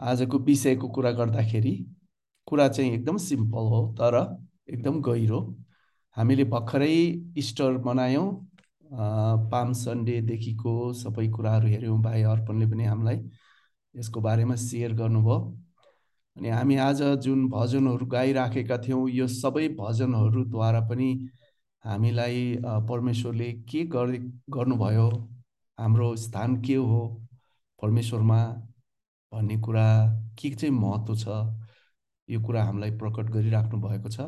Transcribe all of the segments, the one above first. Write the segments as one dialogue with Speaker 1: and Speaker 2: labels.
Speaker 1: आजको विषयको कुरा गर्दाखेरि कुरा चाहिँ एकदम सिम्पल हो तर एकदम गहिरो। हामीले भर्खरै इस्टर मनायौँ। पाम सन्डेदेखिको सबै कुराहरू हेऱ्यौँ भाइ अर्पणले पनि हामीलाई यसको बारेमा सेयर गर्नुभयो। अनि हामी आज जुन भजनहरू गाइराखेका थियौँ यो सबै भजनहरूद्वारा पनि हामीलाई परमेश्वरले के गर्नुभयो हाम्रो स्थान के हो परमेश्वरमा भन्ने कुरा के चाहिँ महत्त्व छ यो कुरा हामीलाई प्रकट गरिराख्नु भएको छ।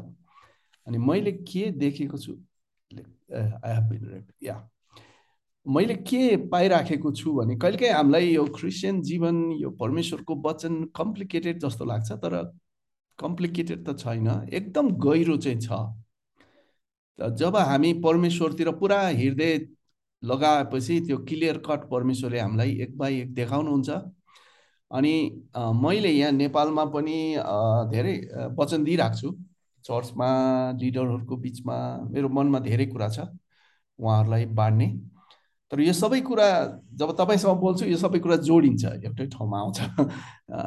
Speaker 1: अनि मैले के देखेको छु आई हेभ या मैले के पाइराखेको छु भने कहिलेकाहीँ हामीलाई यो क्रिस्चियन जीवन यो परमेश्वरको वचन कम्प्लिकेटेड जस्तो लाग्छ तर कम्प्लिकेटेड त छैन एकदम गहिरो चाहिँ छ। जब हामी परमेश्वरतिर पुरा हृदय लगाएपछि त्यो क्लियर कट परमेश्वरले हामीलाई एक बाई एक देखाउनुहुन्छ। अनि मैले यहाँ नेपालमा पनि धेरै वचन दिइरहेको छु चर्चमा लिडरहरूको बिचमा मेरो मनमा धेरै कुरा छ उहाँहरूलाई बाँड्ने। तर यो सबै कुरा जब तपाईँसँग बोल्छु यो सबै कुरा जोडिन्छ एउटै ठाउँमा आउँछ।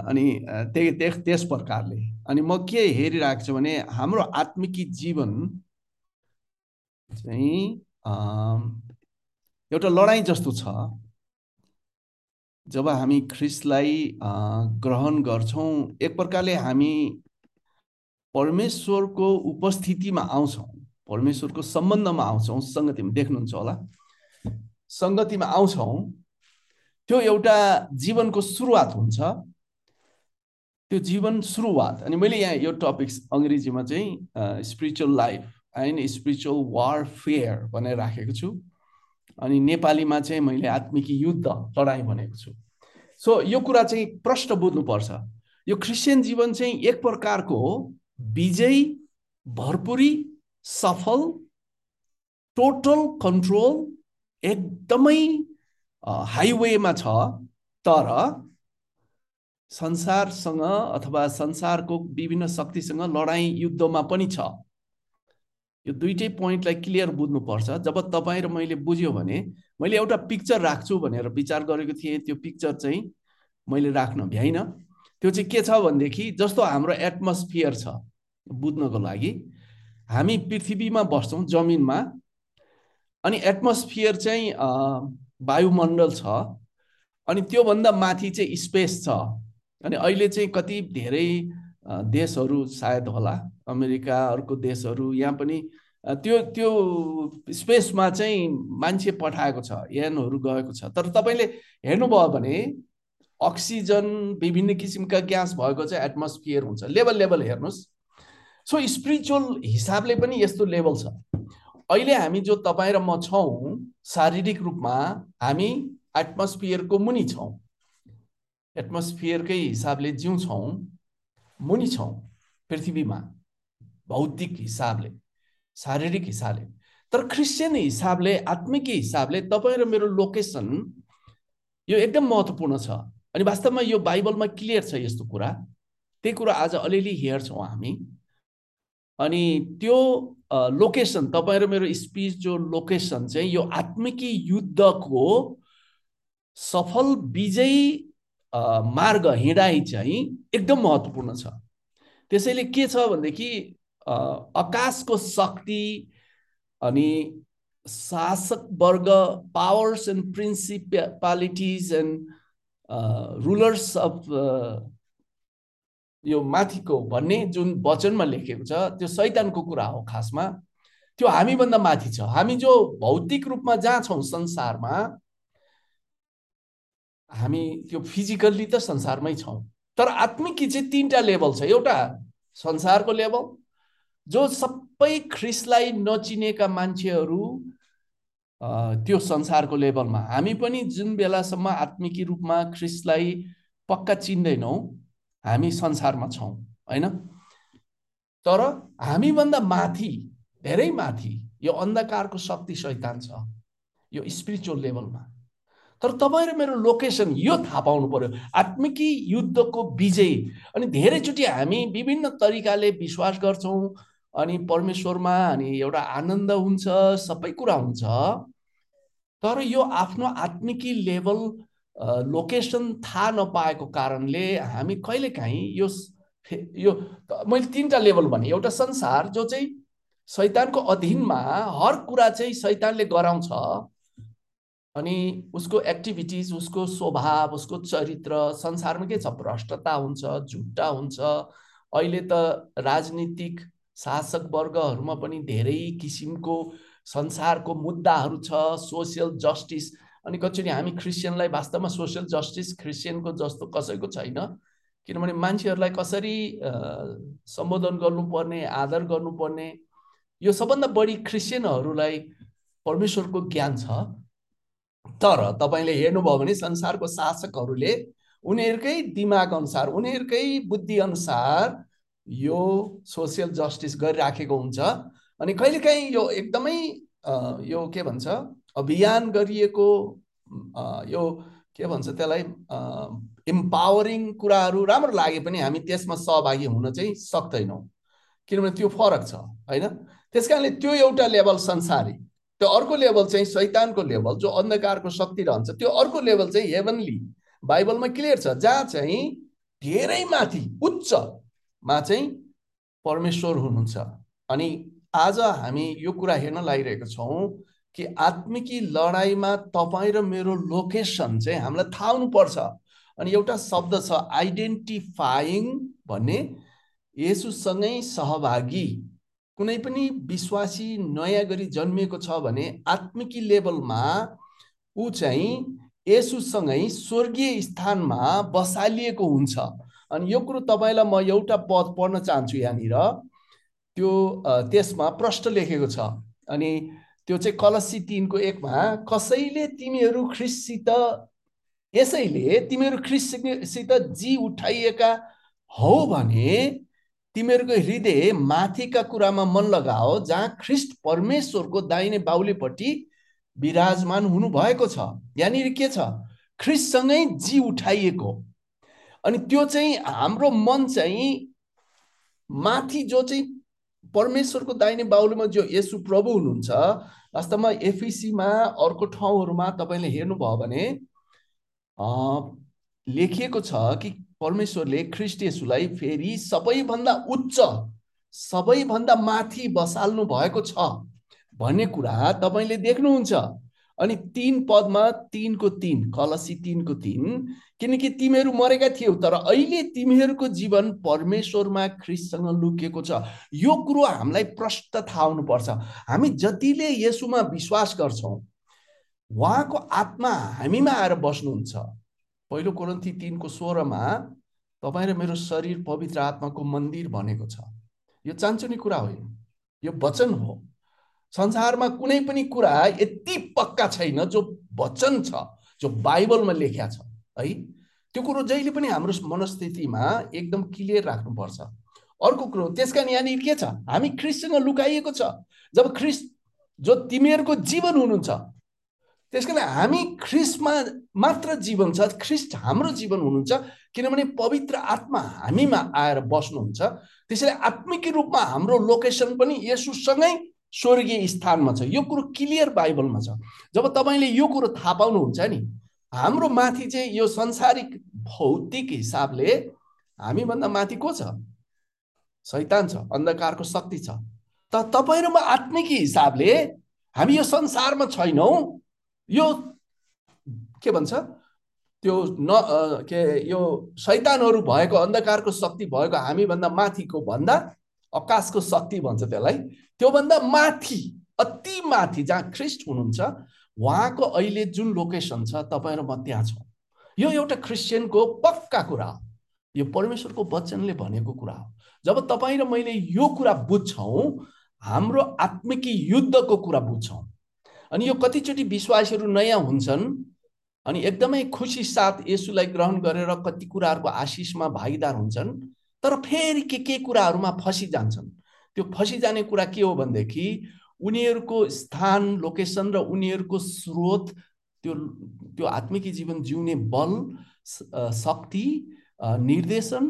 Speaker 1: अनि त्यही त्यस प्रकारले। अनि म के हेरिरहेको छु भने हाम्रो आत्मिकी जीवन चाहिँ एउटा लडाइँ जस्तो छ। जब हामी ख्रिसलाई ग्रहण गर्छौँ एक प्रकारले हामी परमेश्वरको उपस्थितिमा आउँछौँ। परमेश्वरको सम्बन्धमा आउँछौँ। सङ्गतिमा देख्नुहुन्छ होला। सङ्गतिमा आउँछौँ। त्यो एउटा जीवनको सुरुवात हुन्छ। त्यो जीवन सुरुवात। अनि मैले यहाँ यो टपिक अङ्ग्रेजीमा चाहिँ spiritual life and spiritual warfare भनेर राखेको छु। अनि नेपालीमा चाहिँ मैले आत्मिकी युद्ध लडाइँ भनेको छु। सो यो कुरा चाहिँ प्रष्ट बुझ्नुपर्छ। यो क्रिस्चियन जीवन चाहिँ एक प्रकारको विजयी भरपुरी सफल टोटल कन्ट्रोल एकदमै हाइवेमा छ। तर संसारसँग अथवा संसारको विभिन्न शक्तिसँग लडाइँ युद्धमा पनि छ। यो दुइटै पोइन्टलाई क्लियर बुझ्नुपर्छ। जब तपाईँ र मैले बुझ्यो भने मैले एउटा पिक्चर राख्छु भनेर विचार गरेको थिएँ त्यो पिक्चर चाहिँ मैले राख्न भ्याइनँ। त्यो चाहिँ के छ भनेदेखि जस्तो हाम्रो एटमोस्फियर छ बुझ्नको लागि हामी पृथ्वीमा बस्छौँ जमिनमा अनि एटमोस्फियर चाहिँ वायुमण्डल छ अनि त्योभन्दा माथि चाहिँ स्पेस छ। अनि अहिले चाहिँ कति धेरै देशहरू सायद होला। अमेरिका अर्को देशहरू यहाँ पनि त्यो त्यो स्पेसमा चाहिँ मान्छे पठाएको छ यानहरू गएको छ। तर तपाईँले हेर्नुभयो भने अक्सिजन विभिन्न किसिमका ग्यास भएको चाहिँ एटमोस्फियर हुन्छ। लेभल लेभल हेर्नुहोस्। सो स्पिरिचुअल हिसाबले पनि यस्तो लेभल छ। अहिले हामी जो तपाईँ र म छौँ शारीरिक रूपमा हामी एटमोस्फियरको मुनि छौँ। एटमोस्फियरकै हिसाबले जिउँछौँ मुनि छौँ पृथ्वीमा। भौतिक हिसाबले शारीरिक हिसाबले। तर क्रिस्चियन हिसाबले आत्मिक हिसाबले तपाईँ र मेरो लोकेसन यो एकदम महत्त्वपूर्ण छ। अनि वास्तवमा यो बाइबलमा क्लियर छ यस्तो कुरा। त्यही कुरा आज अलिअलि हेर्छौँ हामी। अनि त्यो लोकेसन तपाईँ र मेरो स्पिच जो लोकेसन चाहिँ यो आत्मिकी युद्धको सफल विजयी मार्ग हिँडाइ चाहिँ एकदम महत्त्वपूर्ण छ। त्यसैले के छ भनेदेखि आकाशको शक्ति अनि शासक वर्ग powers and principalities and rulers of यो माथिको भन्ने जुन वचनमा लेखेको छ त्यो सैतानको कुरा हो खासमा। त्यो हामीभन्दा माथि छ। हामी जो भौतिक रूपमा जहाँ छौँ संसारमा हामी त्यो फिजिकल्ली त संसारमै छौँ। तर आत्मिकी चाहिँ तिनवटा लेभल छ। एउटा संसारको लेभल जो सबै ख्रिसलाई नचिनेका मान्छेहरू त्यो संसारको लेभलमा। हामी पनि जुन बेलासम्म आत्मिकी रूपमा ख्रिसलाई पक्का चिन्दैनौँ हामी संसारमा छौँ होइन? तर हामीभन्दा माथि धेरै माथि यो अन्धकारको शक्ति सैतान छ यो स्पिरिचुअल लेभलमा तर तपाईँ र मेरो लोकेसन यो थाहा पाउनु पर्यो। आत्मिकी युद्धको विजय। अनि धेरैचोटि हामी विभिन्न तरिकाले विश्वास गर्छौँ अनि परमेश्वरमा अनि एउटा आनन्द हुन्छ सबै कुरा हुन्छ। तर यो आफ्नो आत्मिकी लेभल लोकेसन थाहा नपाएको कारणले हामी कहिलेकाहीँ यो यो मैले तिनवटा लेभल भने एउटा संसार जो चाहिँ सैतानको अधीनमा हर कुरा चाहिँ सैतानले गराउँछ अनि उसको एक्टिभिटिज उसको स्वभाव उसको चरित्र संसारमा के छ? भ्रष्टता हुन्छ झुट्टा हुन्छ। अहिले त राजनीतिक शासक वर्गहरूमा पनि धेरै किसिमको संसारको मुद्दाहरू छ सोसियल जस्टिस अनि कतिचोटि हामी क्रिस्चियनलाई वास्तवमा सोसियल जस्टिस क्रिस्चियनको जस्तो कसैको छैन। किनभने मान्छेहरूलाई कसरी सम्बोधन गर्नुपर्ने आदर गर्नुपर्ने यो सबभन्दा बढी क्रिस्चियनहरूलाई परमेश्वरको ज्ञान छ। तर तपाईँले हेर्नुभयो भने संसारको शासकहरूले उनीहरूकै दिमाग अनुसार उनीहरूकै बुद्धि अनुसार यो सोसियल जस्टिस गरिराखेको हुन्छ। अनि कहिलेकाहीँ यो एकदमै यो के भन्छ? अभियान गरिएको यो के भन्छ त्यसलाई? इम्पावरिङ कुराहरू राम्रो लागे पनि हामी त्यसमा सहभागी हुन चाहिँ सक्दैनौँ। किनभने त्यो फरक छ होइन? त्यस कारणले त्यो एउटा लेभल संसारी त्यो अर्को लेभल चाहिँ शैतानको लेभल जो अन्धकारको शक्ति रहन्छ त्यो अर्को लेभल चाहिँ हेभनली बाइबलमा क्लियर छ जहाँ चाहिँ धेरै माथि उच्चमा चाहिँ परमेश्वर हुनुहुन्छ। अनि आज हामी यो कुरा हेर्न लागिरहेको छौँ कि आत्मिकी लडाइँमा तपाईँ र मेरो लोकेसन चाहिँ हामीलाई थाहा हुनुपर्छ। अनि एउटा शब्द छ आइडेन्टिफाइङ भन्ने। यसुसँगै सहभागी। कुनै पनि विश्वासी नयाँ गरी जन्मिएको छ भने आत्मिकी लेभलमा ऊ चाहिँ यसुसँगै स्वर्गीय स्थानमा बसालिएको हुन्छ। अनि यो कुरो तपाईँलाई म एउटा पद पढ्न चाहन्छु यहाँनिर। त्यो त्यसमा प्रष्ट लेखेको छ। अनि त्यो चाहिँ कलसी तिनको एकमा कसैले तिमीहरू ख्रिससित यसैले तिमीहरू ख्रिससित जी उठाइएका हौ भने तिमीहरूको हृदय माथिका कुरामा मन लगाओ जहाँ ख्रिस्ट परमेश्वरको दाहिने बाहुलीपट्टि विराजमान हुनुभएको छ। यहाँनिर के छ? ख्रिससँगै जी उठाइएको अनि त्यो चाहिँ हाम्रो मन चाहिँ माथि जो चाहिँ परमेश्वरको दाहिने बाहुलीमा जो यसु प्रभु हुनुहुन्छ वास्तवमा एफिसीमा अर्को ठाउँहरूमा तपाईँले हेर्नुभयो भने लेखिएको छ कि परमेश्वरले ख्रिस्ट यसुलाई फेरि सबैभन्दा उच्च सबैभन्दा माथि बसाल्नु भएको छ भन्ने कुरा तपाईँले देख्नुहुन्छ। अनि तिन पदमा तिनको तिन कलसी तिनको तिन किनकि तिमीहरू मरेका थियौ तर अहिले तिमीहरूको जीवन परमेश्वरमा ख्रिससँग लुकिएको छ। यो कुरो हामीलाई प्रष्ट थाहा हुनुपर्छ हामी जतिले यसुमा विश्वास गर्छौँ उहाँको आत्मा हामीमा आएर बस्नुहुन्छ। पहिलो कोरन्थी तिनको स्वरमा तपाईँ र मेरो शरीर पवित्र आत्माको मन्दिर भनेको छ। यो चान्चुने कुरा होइन। यो वचन हो। संसारमा कुनै पनि कुरा यति पक्का छैन जो वचन छ जो बाइबलमा लेख्या छ है? त्यो कुरो जहिले पनि हाम्रो मनस्थितिमा एकदम क्लियर राख्नुपर्छ। अर्को कुरो त्यस कारण यहाँनिर के छ? हामी ख्रिस्टसँग लुकाइएको छ। जब ख्रिस्ट जो तिमीहरूको जीवन हुनुहुन्छ त्यस कारण हामी ख्रिस्टमा मात्र जीवन छ ख्रिस्ट हाम्रो जीवन हुनुहुन्छ किनभने पवित्र आत्मा हामीमा आएर बस्नुहुन्छ। त्यसैले आत्मिक रूपमा हाम्रो लोकेसन पनि यसुसँगै स्वर्गीय स्थानमा छ। यो कुरो क्लियर बाइबलमा छ। जब तपाईँले यो कुरो थाहा पाउनुहुन्छ नि हाम्रो माथि चाहिँ यो संसारिक भौतिक हिसाबले हामीभन्दा माथि को छ? सैतान छ अन्धकारको शक्ति छ। त तपाईँ आत्मिक हिसाबले हामी यो संसारमा छैनौँ। यो के भन्छ? त्यो न के यो सैतानहरू भएको अन्धकारको शक्ति भएको हामीभन्दा माथिको भन्दा आकाशको शक्ति भन्छ त्यसलाई। त्योभन्दा माथि अति माथि जहाँ ख्रिस्ट हुनुहुन्छ उहाँको अहिले जुन लोकेसन छ तपाईँ र म त्यहाँ छौँ। यो एउटा क्रिस्चियनको पक्का कुरा हो। यो परमेश्वरको वचनले भनेको कुरा हो। जब तपाईँ र मैले यो कुरा बुझ्छौँ हाम्रो आत्मिकी युद्धको कुरा बुझ्छौँ। अनि यो कतिचोटि विश्वासीहरू नयाँ हुन्छन् अनि एकदमै खुसी साथ यसुलाई ग्रहण गरेर कति कुराहरूको आशिषमा भागीदार हुन्छन् तर फेरि के के कुराहरूमा फसिजान्छन्? त्यो फसिजाने कुरा के हो भनेदेखि उनीहरूको स्थान लोकेसन र उनीहरूको स्रोत त्यो त्यो आत्मिकी जीवन जिउने बल शक्ति निर्देशन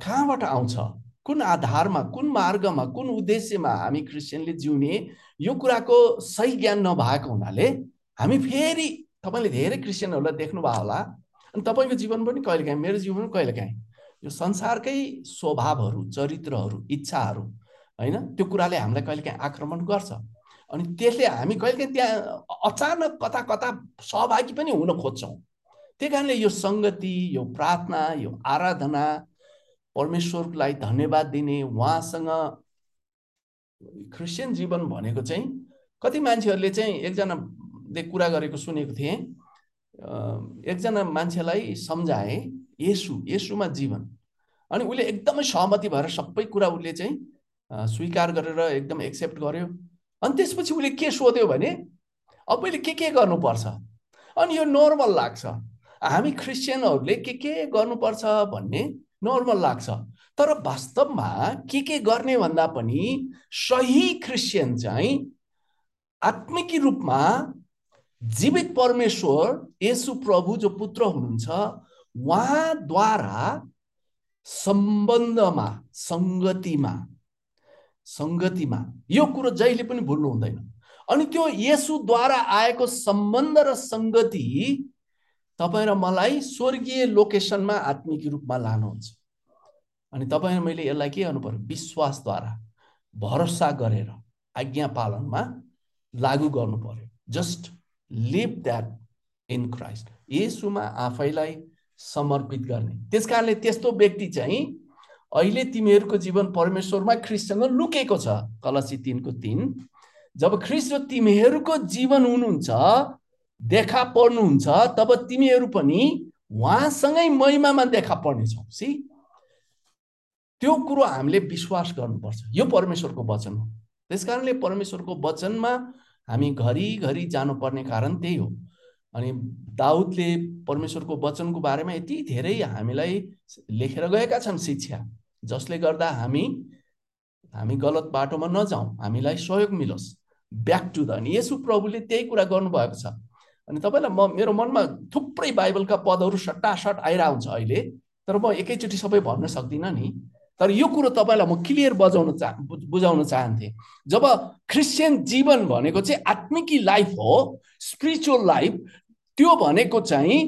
Speaker 1: कहाँबाट आउँछ? कुन आधारमा कुन मार्गमा कुन उद्देश्यमा हामी क्रिस्चियनले जिउने यो कुराको सही ज्ञान नभएको हुनाले हामी फेरि तपाईँले धेरै क्रिस्चियनहरूलाई देख्नुभयो होला। अनि तपाईँको जीवन पनि कहिलेकाहीँ मेरो जीवन पनि कहिलेकाहीँ यो संसारकै स्वभावहरू चरित्रहरू इच्छाहरू होइन? त्यो कुराले हामीलाई कहिलेकाहीँ आक्रमण गर्छ। अनि त्यसले हामी कहिलेकाहीँ त्यहाँ अचानक कता कता सहभागी पनि हुन खोज्छौँ। त्यही कारणले यो सङ्गति यो प्रार्थना यो आराधना परमेश्वरलाई धन्यवाद दिने उहाँसँग क्रिस्चियन जीवन भनेको चाहिँ कति मान्छेहरूले चाहिँ एकजनाले कुरा गरेको सुनेको थिएँ। एकजना मान्छेलाई सम्झाए यसु यसुमा जीवन। अनि उसले एकदमै सहमति भएर सबै कुरा उसले चाहिँ स्वीकार गरेर एकदम एक्सेप्ट गर्यो। अनि त्यसपछि उसले के सोध्यो भने अब मैले के के गर्नुपर्छ? अनि यो नर्मल लाग्छ। हामी क्रिस्चियनहरूले के के गर्नुपर्छ भन्ने नर्मल लाग्छ। तर वास्तवमा के के गर्ने भन्दा पनि सही क्रिस्चियन चाहिँ आत्मिकी रूपमा जीवित परमेश्वर यसु प्रभु जो पुत्र हुनुहुन्छ उहाँद्वारा सम्बन्धमा सङ्गतिमा सङ्गतिमा। यो कुरो जहिले पनि भुल्नु हुँदैन। अनि त्यो यसुद्वारा आएको सम्बन्ध र सङ्गति तपाईँ र मलाई स्वर्गीय लोकेसनमा आत्मिक रूपमा लानुहुन्छ। अनि तपाईँ मैले यसलाई के गर्नु पर्यो? विश्वासद्वारा भरोसा गरेर आज्ञा पालनमा लागू गर्नु पर्यो। Just live that in Christ. यसुमा आफैलाई समर्पित गर्ने। त्यस कारणले त्यस्तो व्यक्ति चाहिँ अहिले तिमीहरूको जीवन परमेश्वरमा ख्रिससँग लुकेको छ। कलसी तिनको तिन जब ख्रिस र तिमीहरूको जीवन हुनुहुन्छ देखा पर्नुहुन्छ तब तिमीहरू पनि उहाँसँगै महिमामा देखा पर्नेछौ। सी? त्यो कुरो हामीले विश्वास गर्नुपर्छ। यो परमेश्वरको वचन हो। त्यस कारणले परमेश्वरको वचनमा हामी घरिघरि जानुपर्ने कारण त्यही हो। अनि दाउदले परमेश्वरको वचनको बारेमा यति धेरै हामीलाई लेखेर गएका छन् शिक्षा जसले गर्दा हामी हामी गलत बाटोमा नजाउँ हामीलाई सहयोग मिलोस्। ब्याक टु द अनि यसु प्रभुले त्यही कुरा गर्नुभएको छ। अनि तपाईँलाई म मेरो मनमा थुप्रै बाइबलका पदहरू सट्टासट आइरहन्छ अहिले तर म एकैचोटि सबै भन्न सक्दिनँ नि। तर यो कुरो तपाईँलाई म क्लियर बजाउन चाह बुझाउन चाहन्थेँ। जब क्रिस्चियन जीवन भनेको चाहिँ आत्मिकी लाइफ हो स्पिरिचुअल लाइफ त्यो भनेको चाहिँ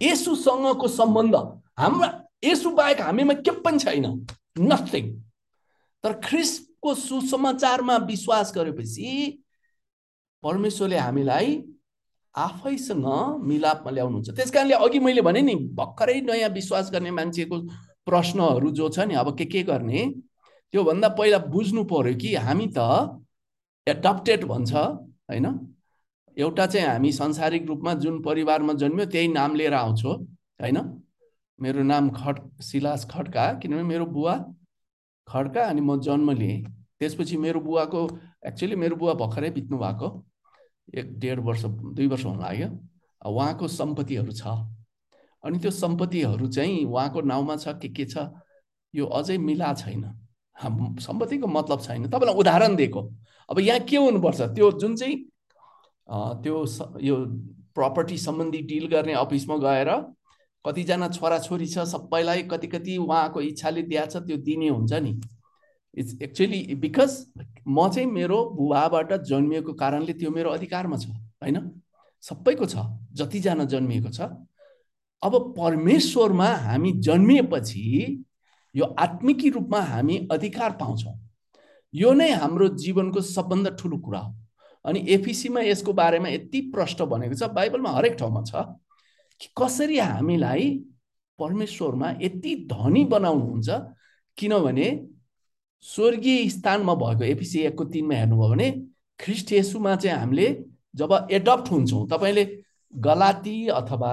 Speaker 1: यसुसँगको सम्बन्ध। हाम्रा यसु बाहेक हामीमा के पनि छैन। नथिङ तर ख्रिसको सुसमाचारमा विश्वास गरेपछि परमेश्वरले हामीलाई आफैसँग मिलापमा ल्याउनुहुन्छ। त्यस कारणले अघि मैले भने नि भर्खरै नयाँ विश्वास गर्ने मान्छेको प्रश्नहरू जो छ नि अब के के गर्ने? त्योभन्दा पहिला बुझ्नु पर्यो कि हामी त एडप्टेड भन्छ होइन? एउटा चाहिँ हामी सांसारिक रूपमा जुन परिवारमा जन्मियो त्यही नाम लिएर आउँछौँ होइन? मेरो नाम खट सिलास खड्का किनभने मेरो बुवा खड्का अनि म जन्म लिएँ। त्यसपछि मेरो बुवाको एक्चुअली मेरो बुवा भर्खरै बित्नु भएको एक डेढ वर्ष दुई वर्ष हुन लाग्यो। उहाँको सम्पत्तिहरू छ। अनि त्यो सम्पत्तिहरू चाहिँ उहाँको नाउँमा छ के के छ यो अझै मिला छैन। सम्पत्तिको मतलब छैन। तपाईँलाई उदाहरण दिएको। अब यहाँ के हुनुपर्छ? त्यो जुन चाहिँ त्यो यो प्रपर्टी सम्बन्धी डिल गर्ने अफिसमा गएर कतिजना छोराछोरी छ सबैलाई कति कति उहाँको इच्छाले दिएको छ त्यो दिने हुन्छ नि। इट्स एक्चुली बिकज म चाहिँ मेरो बुवाबाट जन्मिएको कारणले त्यो मेरो अधिकारमा छ होइन? सबैको छ जतिजना जन्मिएको छ। अब परमेश्वरमा हामी जन्मिएपछि यो आत्मिकी रूपमा हामी अधिकार पाउँछौँ। यो नै हाम्रो जीवनको सबभन्दा ठुलो कुरा हो। अनि एफिसीमा यसको बारेमा यति प्रष्ट भनेको छ बाइबलमा हरेक ठाउँमा छ कि कसरी हामीलाई परमेश्वरमा यति धनी बनाउनुहुन्छ किनभने स्वर्गीय स्थानमा भएको एपिसी एकको तिनमा हेर्नुभयो भने ख्रिस्ट यसुमा चाहिँ हामीले जब एडप्ट हुन्छौँ तपाईँले गलाती अथवा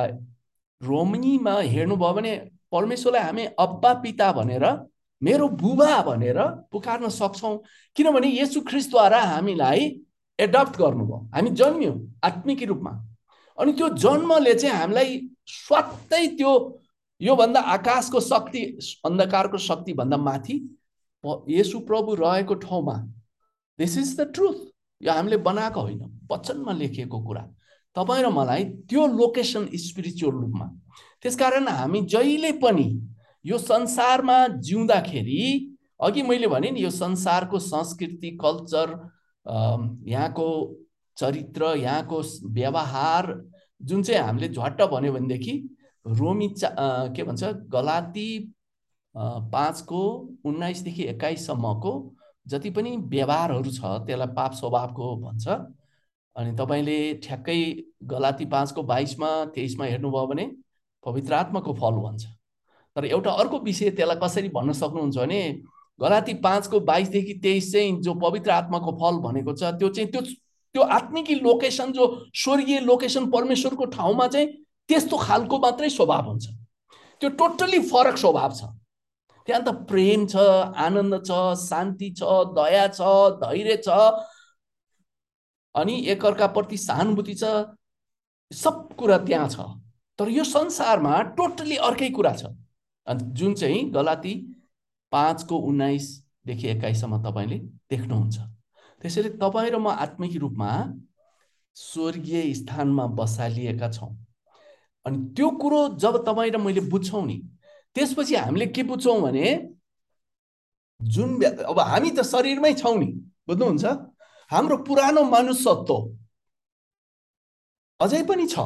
Speaker 1: रोमनीमा हेर्नुभयो भने परमेश्वरलाई हामी अब्बा पिता भनेर मेरो बुबा भनेर पुकार्न सक्छौँ किनभने यसु ख्रिस्टद्वारा हामीलाई एडप्ट गर्नुभयो। हामी जन्मियौँ आत्मिकी रूपमा। अनि त्यो जन्मले चाहिँ हामीलाई स्वात्तै त्यो योभन्दा आकाशको शक्ति अन्धकारको शक्तिभन्दा माथि यसु प्रभु रहेको ठाउँमा। दिस इज द ट्रुथ यो हामीले बनाएको होइन। वचनमा लेखिएको कुरा। तपाईँ र मलाई त्यो लोकेसन स्पिरिचुअल रूपमा। त्यसकारण हामी जहिले पनि यो संसारमा जिउँदाखेरि अघि मैले भने नि यो संसारको संस्कृति कल्चर यहाँको चरित्र यहाँको व्यवहार जुन चाहिँ हामीले झट्ट भन्यो भनेदेखि रोमी चा के भन्छ गलाती पाँचको उन्नाइसदेखि एक्काइससम्मको जति पनि व्यवहारहरू छ त्यसलाई पाप स्वभावको भन्छ। अनि तपाईँले ठ्याक्कै गलाती पाँचको बाइसमा तेइसमा हेर्नुभयो भने पवित्र आत्माको फल भन्छ। तर एउटा अर्को विषय त्यसलाई कसरी भन्न सक्नुहुन्छ भने गलाती पाँचको बाइसदेखि तेइस चाहिँ जो पवित्र आत्माको फल भनेको छ त्यो चाहिँ त्यो त्यो आत्मिकी लोकेसन जो स्वर्गीय लोकेसन परमेश्वरको ठाउँमा चाहिँ त्यस्तो खालको मात्रै स्वभाव हुन्छ। त्यो टोटल्ली फरक स्वभाव छ। त्यहाँ त प्रेम छ आनन्द छ शान्ति छ दया छ धैर्य छ अनि एकअर्काप्रति सहानुभूति छ सब कुरा त्यहाँ छ। तर यो संसारमा टोटल्ली अर्कै कुरा छ। जुन चाहिँ गलाती पाँचको उन्नाइसदेखि एक्काइससम्म तपाईँले देख्नुहुन्छ। त्यसैले तपाईँ र म आत्मिक रूपमा स्वर्गीय स्थानमा बसालिएका छौँ। अनि त्यो कुरो जब तपाईँ र मैले बुझ्छौँ नि त्यसपछि हामीले के बुझ्छौँ भने जुन अब हामी त शरीरमै छौँ नि बुझ्नुहुन्छ? हाम्रो पुरानो मनुष्यत्व अझै पनि छ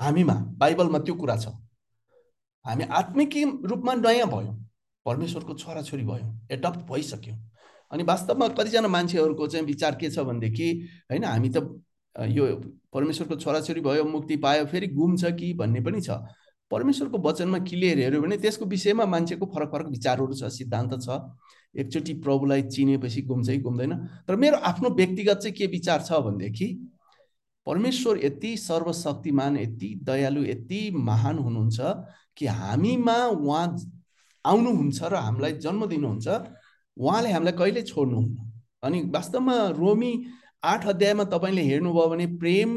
Speaker 1: हामीमा बाइबलमा त्यो कुरा छ। हामी आत्मिक रूपमा नयाँ भयौँ। परमेश्वरको छोराछोरी भयौँ एडप्ट भइसक्यौँ। अनि वास्तवमा कतिजना मान्छेहरूको चाहिँ विचार के छ भनेदेखि होइन हामी त यो परमेश्वरको छोराछोरी भयो मुक्ति पायो फेरि गुम्छ कि भन्ने पनि छ। परमेश्वरको वचनमा क्लियर हेऱ्यो भने त्यसको विषयमा मान्छेको फरक फरक विचारहरू छ सिद्धान्त छ। एकचोटि प्रभुलाई चिनेपछि गुम्छ कि गुम्दैन। तर मेरो आफ्नो व्यक्तिगत चाहिँ के विचार छ भनेदेखि परमेश्वर यति सर्वशक्तिमान यति दयालु यति महान हुनुहुन्छ कि हामीमा उहाँ आउनुहुन्छ र हामीलाई जन्म दिनुहुन्छ उहाँले हामीलाई कहिले छोड्नुहुन्न? अनि वास्तवमा रोमी आठ अध्यायमा तपाईँले हेर्नुभयो भने प्रेम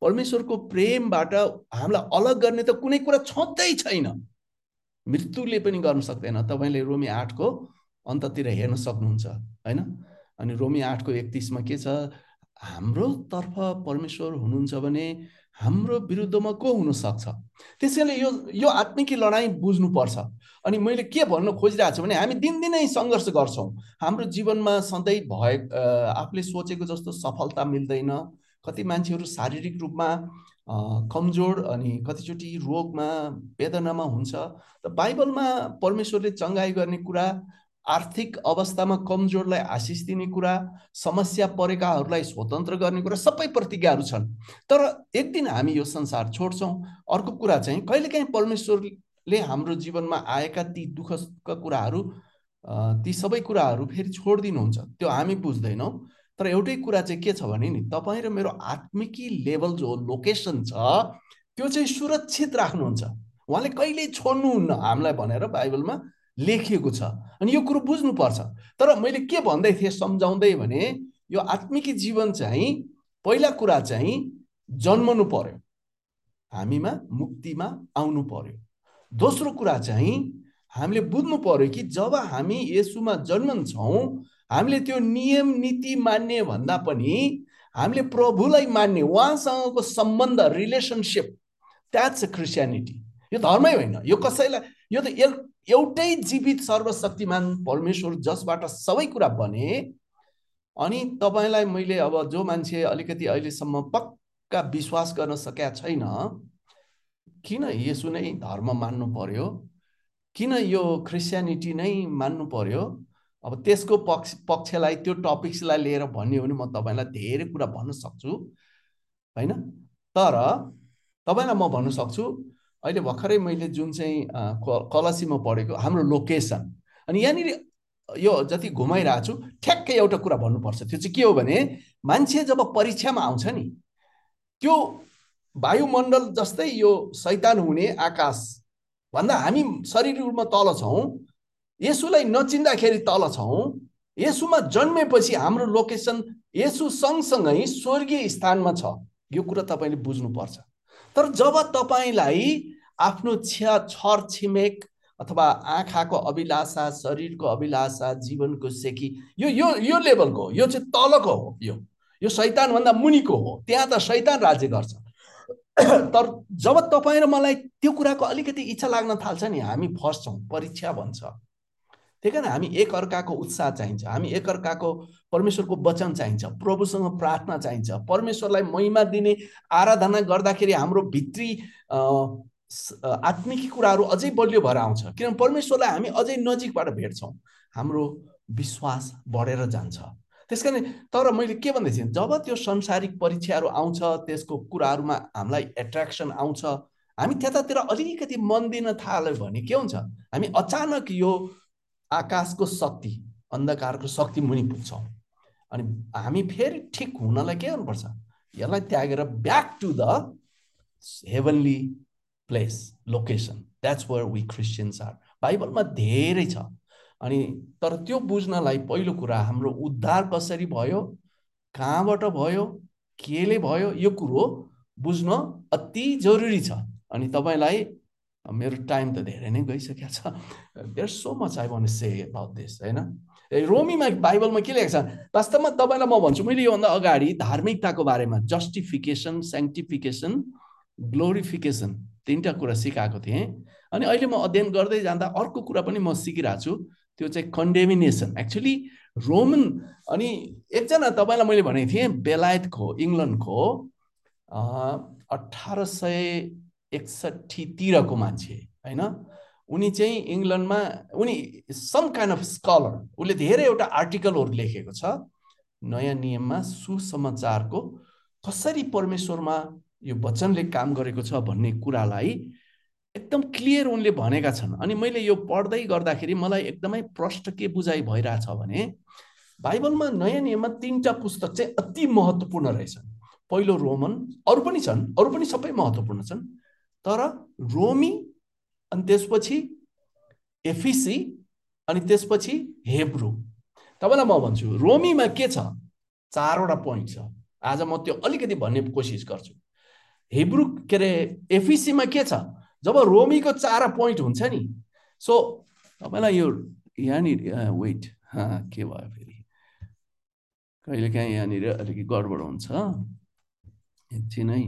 Speaker 1: परमेश्वरको प्रेमबाट हामीलाई अलग गर्ने त कुनै कुरा छँदै छैन। मृत्युले पनि गर्न सक्दैन। तपाईँले रोमी आठको अन्ततिर हेर्न सक्नुहुन्छ होइन? अनि रोमी आठको एकतिसमा के छ? हाम्रो तर्फ परमेश्वर हुनुहुन्छ भने हाम्रो विरुद्धमा को हुनसक्छ त्यसैले यो यो आत्मिकी लडाइँ बुझ्नुपर्छ। अनि मैले के भन्न खोजिरहेको छु भने हामी दिनदिनै सङ्घर्ष गर्छौँ। हाम्रो जीवनमा सधैँ भए आफूले सोचेको जस्तो सफलता मिल्दैन। कति मान्छेहरू शारीरिक रूपमा कमजोर अनि कतिचोटि रोगमा वेदनामा हुन्छ। त बाइबलमा परमेश्वरले चङ्गाई गर्ने कुरा आर्थिक अवस्थामा कमजोरलाई आशिष दिने कुरा समस्या परेकाहरूलाई स्वतन्त्र गर्ने कुरा सबै प्रतिज्ञाहरू छन्। तर एक दिन हामी यो संसार छोड्छौँ। अर्को कुरा चाहिँ कहिलेकाहीँ परमेश्वरले हाम्रो जीवनमा आएका ती दुःखका कुराहरू ती सबै कुराहरू फेरि छोडिदिनुहुन्छ। त्यो हामी बुझ्दैनौँ। तर एउटै कुरा चाहिँ के छ भने नि तपाईँ र मेरो आत्मिकी लेभल जो लोकेसन छ त्यो चाहिँ सुरक्षित राख्नुहुन्छ। उहाँले कहिल्यै छोड्नुहुन्न हामीलाई भनेर बाइबलमा लेखिएको छ। अनि यो कुरो बुझ्नुपर्छ। तर मैले के भन्दै थिएँ सम्झाउँदै भने यो आत्मिकी जीवन चाहिँ पहिला कुरा चाहिँ जन्मनु पर्यो। हामीमा मुक्तिमा आउनु पर्यो। दोस्रो कुरा चाहिँ हामीले बुझ्नु पर्यो कि जब हामी यसुमा जन्मन्छौँ हामीले त्यो नियम नीति मान्ने भन्दा पनि हामीले प्रभुलाई मान्ने उहाँसँगको सम्बन्ध रिलेसनसिप द्याट्स अ यो धर्मै होइन। यो कसैलाई यो त एउटै जीवित सर्वशक्तिमान परमेश्वर जसबाट सबै कुरा बने। अनि तपाईँलाई मैले अब जो मान्छे अलिकति अहिलेसम्म पक्का विश्वास गर्न सकेका छैन किन यसो नै धर्म मान्नु पर्यो? किन यो क्रिस्चियनिटी नै मान्नु पर्यो? अब त्यसको पक्ष पक्षलाई त्यो टपिक्सलाई लिएर भन्यो भने म तपाईँलाई धेरै कुरा भन्न सक्छु होइन? तर तपाईँलाई म भन्न सक्छु अहिले भर्खरै मैले जुन चाहिँ कलसीमा पढेको हाम्रो लोकेसन अनि यहाँनिर यो जति घुमाइरहेको छु ठ्याक्कै एउटा कुरा भन्नुपर्छ। त्यो चाहिँ के हो भने मान्छे जब परीक्षामा आउँछ नि त्यो वायुमण्डल जस्तै यो सैतान हुने आकाश भन्दा हामी शरीर रूपमा तल छौँ यसुलाई नचिन्दाखेरि तल छौँ यसुमा जन्मेपछि हाम्रो लोकेसन यसु सँगसँगै स्वर्गीय स्थानमा छ। यो कुरा तपाईँले बुझ्नुपर्छ। तर जब तपाईँलाई आफ्नो छ्या छर छिमेक अथवा आँखाको अभिलाषा शरीरको अभिलाषा जीवनको सेकी यो यो यो लेभलको हो यो चाहिँ तलको हो यो यो सैतानभन्दा मुनिको हो त्यहाँ त सैतान राज्य गर्छ। तर जब तपाईँ र मलाई त्यो कुराको अलिकति इच्छा लाग्न थाल्छ नि हामी फस्छौँ परीक्षा भन्छ। त्यही कारण हामी एकअर्काको उत्साह चाहिन्छ हामी एकअर्काको परमेश्वरको वचन चाहिन्छ प्रभुसँग प्रार्थना चाहिन्छ परमेश्वरलाई महिमा दिने आराधना गर्दाखेरि हाम्रो भित्री आत्मिक कुराहरू अझै बलियो भएर आउँछ। किनभने परमेश्वरलाई हामी अझै नजिकबाट भेट्छौँ हाम्रो विश्वास बढेर जान्छ। त्यस कारण तर मैले के भन्दैछु जब त्यो संसारिक परीक्षाहरू आउँछ त्यसको कुराहरूमा हामीलाई एट्र्याक्सन आउँछ हामी त्यतातिर अलिकति मन दिन थाल्यो भने के हुन्छ हामी अचानक यो आकाशको शक्ति अन्धकारको शक्ति मुनि पुग्छौँ। अनि हामी फेरि ठिक हुनलाई के गर्नुपर्छ? यसलाई त्यागेर back to the heavenly place location that's where we Christians are बाइबलमा धेरै छ। अनि तर त्यो बुझ्नलाई पहिलो कुरा हाम्रो उद्धार कसरी भयो? कहाँबाट भयो? केले भयो? यो कुरो बुझ्न अति जरुरी छ। अनि तपाईँलाई मेरो टाइम त धेरै नै गइसकेको छ। There so much I want say about this होइन? रोमीमा बाइबलमा के लेखेको छ? वास्तवमा तपाईँलाई म भन्छु मैले योभन्दा अगाडि धार्मिकताको बारेमा जस्टिफिकेसन सेङ्टिफिकेसन ग्लोरिफिकेसन तिनवटा कुरा सिकाएको थिएँ। अनि अहिले म अध्ययन गर्दै जाँदा अर्को कुरा पनि म सिकिरहेको छु त्यो चाहिँ कन्डेमिनेसन एक्चुली रोमन अनि एकजना तपाईँलाई मैले भनेको थिएँ बेलायतको इङ्ल्यान्डको अठार सय एकसट्ठीतिरको मान्छे होइन? उनी चाहिँ इङ्ल्यान्डमा उनी सम काइन्ड अफ स्कलर उसले धेरैवटा आर्टिकलहरू लेखेको छ। नयाँ नियममा सुसमाचारको कसरी परमेश्वरमा यो वचनले काम गरेको छ भन्ने कुरालाई एकदम क्लियर उनले भनेका छन्। अनि मैले यो पढ्दै गर्दाखेरि मलाई एकदमै प्रष्ट के बुझाइ भइरहेछ भने बाइबलमा नयाँ नियममा तिनवटा पुस्तक चाहिँ अति महत्त्वपूर्ण रहेछन्। पहिलो रोमन अरू पनि छन् अरू पनि सबै महत्त्वपूर्ण छन्। तर रोमी अनि त्यसपछि एफिसी अनि त्यसपछि हेब्रु। तपाईँलाई म भन्छु रोमीमा के छ? चारवटा पोइन्ट छ। आज म त्यो अलिकति भन्ने कोसिस गर्छु। हिब्रु के अरे एफिसीमा के छ? जब रोमीको चार पोइन्ट हुन्छ नि सो तपाईँलाई यो यहाँनिर वेट के भयो फेरि? कहिले काहीँ यहाँनिर अलिकति गडबड हुन्छ। एकछिन है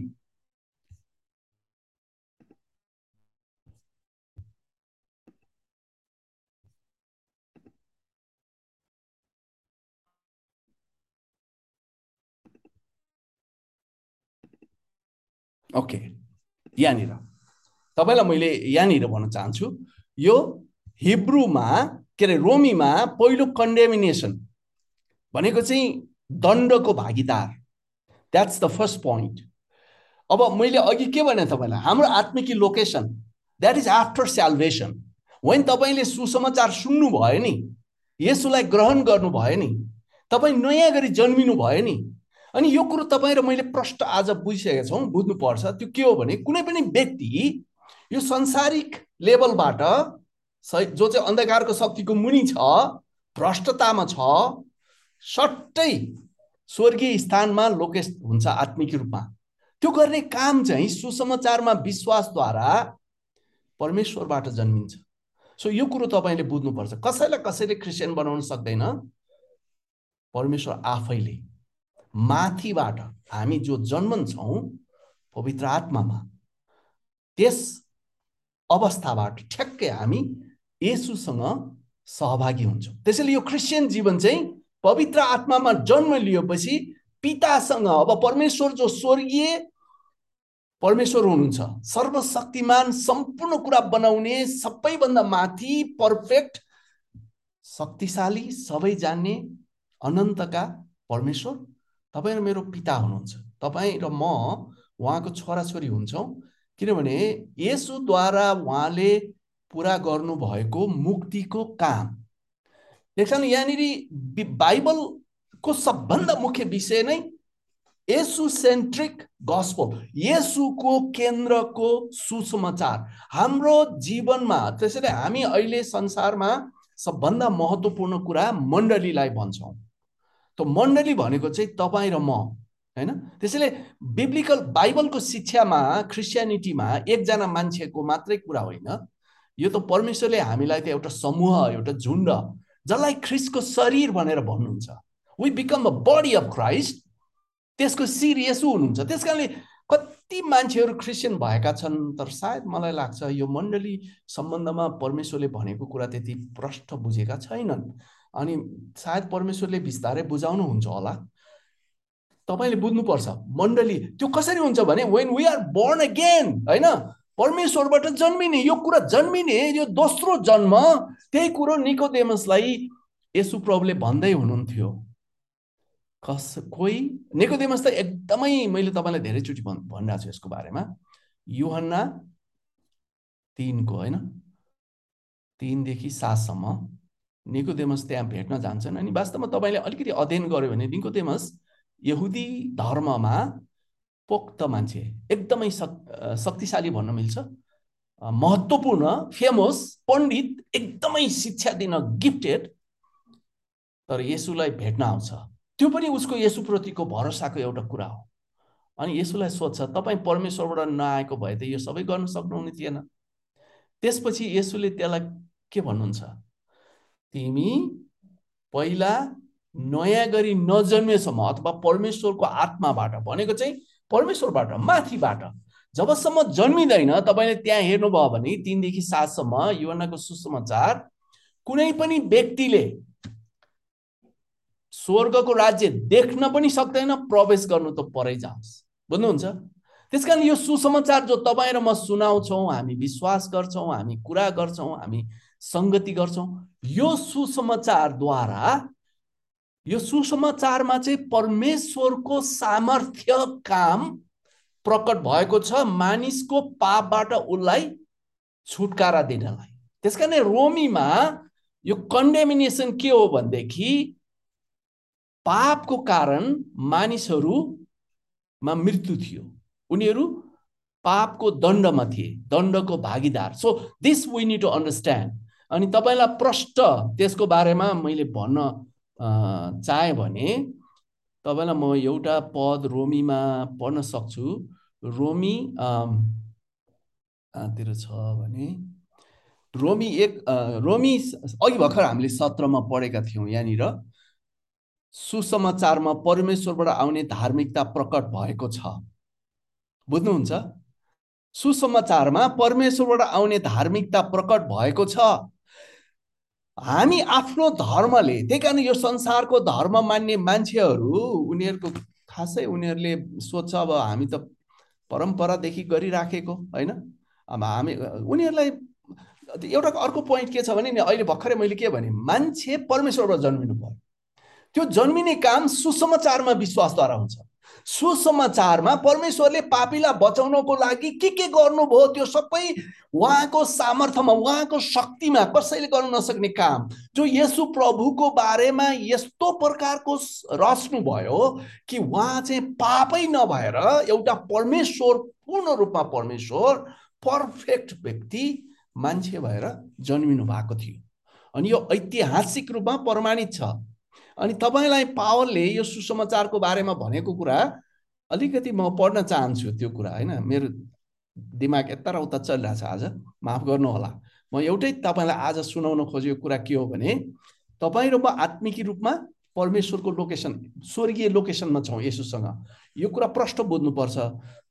Speaker 1: ओके यहाँनिर। तपाईँलाई मैले यहाँनिर भन्न चाहन्छु यो हिब्रूमा के अरे रोमीमा पहिलो कन्डेमिनेसन भनेको चाहिँ दण्डको भागीदार। द्याट्स द फर्स्ट पोइन्ट अब मैले अघि के भने तपाईँलाई हाम्रो आत्मिकी location that is after salvation होइन तपाईँले सुसमाचार सुन्नु भयो नि यसुलाई ग्रहण गर्नुभयो नि तपाईँ नयाँ गरी जन्मिनु भयो नि अनि यो कुरो तपाईँ र मैले प्रष्ट आज बुझिसकेका छौँ बुझ्नुपर्छ। त्यो के हो भने कुनै पनि व्यक्ति यो संसारिक लेभलबाट जो चाहिँ अन्धकारको शक्तिको मुनि छ भ्रष्टतामा छ सट्टै स्वर्गीय स्थानमा लोकेस हुन्छ आत्मिक रूपमा त्यो गर्ने काम चाहिँ सुसमाचारमा विश्वासद्वारा परमेश्वरबाट जन्मिन्छ। सो यो कुरो तपाईँले बुझ्नुपर्छ। कसैलाई कसैले क्रिस्चियन बनाउन सक्दैन। परमेश्वर आफैले। माथिबाट हामी जो जन्मन्छौँ पवित्र आत्मामा त्यस अवस्थाबाट ठ्याक्कै हामी यसुसँग सहभागी हुन्छौँ। त्यसैले यो क्रिस्चियन जीवन चाहिँ पवित्र आत्मामा जन्म लिएपछि पितासँग अब परमेश्वर जो स्वर्गीय परमेश्वर हुनुहुन्छ सर्वशक्तिमान सम्पूर्ण कुरा बनाउने सबैभन्दा माथि पर्फेक्ट शक्तिशाली सबै जान्ने अनन्तका परमेश्वर तपाईँ र मेरो पिता हुनुहुन्छ। तपाईँ र म उहाँको छोराछोरी हुन्छौँ। किनभने यसोद्वारा उहाँले पुरा गर्नुभएको मुक्तिको काम। देख्छ यहाँनिर बाइबलको सबभन्दा मुख्य विषय नै यसु सेन्ट्रिक गस्पल। यसुको केन्द्रको सुसमाचार। हाम्रो जीवनमा त्यसैले हामी अहिले संसारमा सबभन्दा महत्त्वपूर्ण कुरा मण्डलीलाई भन्छौँ। त मण्डली भनेको चाहिँ तपाईँ र म होइन? त्यसैले बिब्लिकल बाइबलको शिक्षामा क्रिस्चियनिटीमा एकजना मान्छेको मात्रै कुरा होइन। यो त परमेश्वरले हामीलाई त एउटा समूह एउटा झुन्ड जसलाई ख्रिस्टको शरीर भनेर भन्नुहुन्छ। We become a body of Christ त्यसको शिर यसो हुनुहुन्छ। त्यस कारणले कति मान्छेहरू क्रिस्चियन भएका छन् तर सायद मलाई लाग्छ यो मण्डली सम्बन्धमा परमेश्वरले भनेको कुरा त्यति प्रष्ट बुझेका छैनन्। अनि सायद परमेश्वरले बिस्तारै बुझाउनुहुन्छ होला। तपाईँले बुझ्नुपर्छ मण्डली त्यो कसरी हुन्छ भने when we are born again होइन? परमेश्वरबाट जन्मिने यो कुरा जन्मिने यो दोस्रो जन्म त्यही कुरो निकोदेमसलाई यसु प्रभुले भन्दै हुनुहुन्थ्यो। कस कोही? निकोदेमस त एकदमै मैले तपाईँलाई धेरैचोटि भन् भनिरहेको छु यसको बारेमा। युहन्ना तिनको होइन? तिनदेखि सातसम्म। निकोदेमस त्यहाँ भेट्न जान्छन् अनि वास्तवमा तपाईँले अलिकति अध्ययन गर्यो भने निकोदेमस यहुदी धर्ममा पोक्त मान्छे एकदमै शक् शक्तिशाली भन्न मिल्छ। महत्त्वपूर्ण फेमस पण्डित एकदमै शिक्षा दिन गिफ्टेड तर यसुलाई भेट्न आउँछ। त्यो पनि उसको यसुप्रतिको भरोसाको एउटा कुरा हो। अनि यसुलाई सोध्छ तपाईँ परमेश्वरबाट नआएको भए त यो सबै गर्न सक्नुहुने थिएन। त्यसपछि यसुले त्यसलाई के भन्नुहुन्छ? तिमी पहिला नयाँ गरी नजन्मेसम्म अथवा परमेश्वरको आत्माबाट भनेको चाहिँ परमेश्वरबाट माथिबाट। जबसम्म जन्मिँदैन तपाईँले त्यहाँ हेर्नुभयो भने तिनदेखि सातसम्म युवनाको सुसमाचार कुनै पनि व्यक्तिले स्वर्गको राज्य देख्न पनि सक्दैन प्रवेश गर्नु त परै जाओस्। बुझ्नुहुन्छ? त्यस कारण यो सुसमाचार जो तपाईँ र म सुनाउँछौँ हामी विश्वास गर्छौँ हामी कुरा गर्छौँ हामी सङ्गति गर्छौँ। यो सुसमाचारद्वारा यो सुसमाचारमा चाहिँ परमेश्वरको सामर्थ्य काम प्रकट भएको छ मानिसको पापबाट उसलाई छुटकारा दिनलाई। त्यस कारण रोमीमा यो कन्डेमिनेसन के हो भनेदेखि पापको कारण मानिसहरूमा मृत्यु थियो। उनीहरू पापको दण्डमा थिए दण्डको भागीदार। So this we need to understand अनि तपाईँलाई प्रष्ट त्यसको बारेमा मैले भन्न चाहेँ भने तपाईँलाई म एउटा पद रोमीमा पढ्न सक्छु। रोमी तिर छ भने? रोमी एक रोमी अघि भर्खर हामीले सत्रमा पढेका थियौँ यहाँनिर। सुसमाचारमा परमेश्वरबाट आउने धार्मिकता प्रकट भएको छ। बुझ्नुहुन्छ? सुसमाचारमा परमेश्वरबाट आउने धार्मिकता प्रकट भएको छ। हामी आफ्नो धर्मले त्यही कारण यो संसारको धर्म मान्ने मान्छेहरू उनीहरूको खासै उनीहरूले सोध्छ अब हामी त परम्परादेखि गरिराखेको होइन? अब हामी उनीहरूलाई एउटा अर्को पोइन्ट के छ भने नि अहिले भर्खरै मैले के भने मान्छे परमेश्वरबाट जन्मिनु पर्यो त्यो जन्मिने काम सुसमाचारमा विश्वासद्वारा हुन्छ। सुसमाचारमा परमेश्वरले पापीलाई बचाउनको लागि के के गर्नुभयो त्यो सबै उहाँको सामर्थ्यमा उहाँको शक्तिमा कसैले गर्न नसक्ने काम। जो यसु प्रभुको बारेमा यस्तो प्रकारको रच्नु भयो कि उहाँ चाहिँ पापै नभएर एउटा परमेश्वर पूर्ण रूपमा परमेश्वर पर्फेक्ट व्यक्ति मान्छे भएर जन्मिनु भएको थियो। अनि यो ऐतिहासिक रूपमा प्रमाणित छ। अनि तपाईँलाई पावलले यो सुसमाचारको बारेमा भनेको कुरा अलिकति म पढ्न चाहन्छु त्यो कुरा होइन? मेरो दिमाग यता र उता चलिरहेछ आज। माफ गर्नु होला म एउटै तपाईँलाई आज सुनाउन खोजेको कुरा के हो भने तपाईँ र म आत्मिकी रूपमा परमेश्वरको लोकेसन स्वर्गीय लोकेसनमा छौँ यसोसँग। यो कुरा प्रष्ट बुझ्नुपर्छ।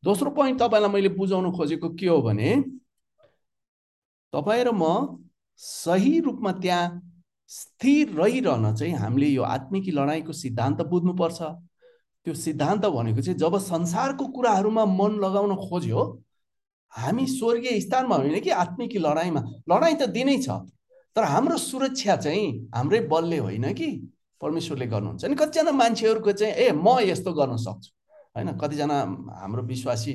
Speaker 1: दोस्रो पोइन्ट तपाईँलाई मैले बुझाउन खोजेको के हो भने तपाईँ र म सही रूपमा त्यहाँ स्थिर रहिरहन चाहिँ हामीले यो आत्मिकी लडाइँको सिद्धान्त बुझ्नुपर्छ। त्यो सिद्धान्त भनेको चाहिँ जब संसारको कुराहरूमा मन लगाउन खोज्यो हामी स्वर्गीय स्थानमा होइन कि आत्मिकी लडाइँमा लडाइँ त दिनै छ तर हाम्रो सुरक्षा चाहिँ हाम्रै बलले होइन कि परमेश्वरले गर्नुहुन्छ। अनि कतिजना मान्छेहरूको चाहिँ ए म यस्तो गर्न सक्छु। होइन कतिजना हाम्रो विश्वासी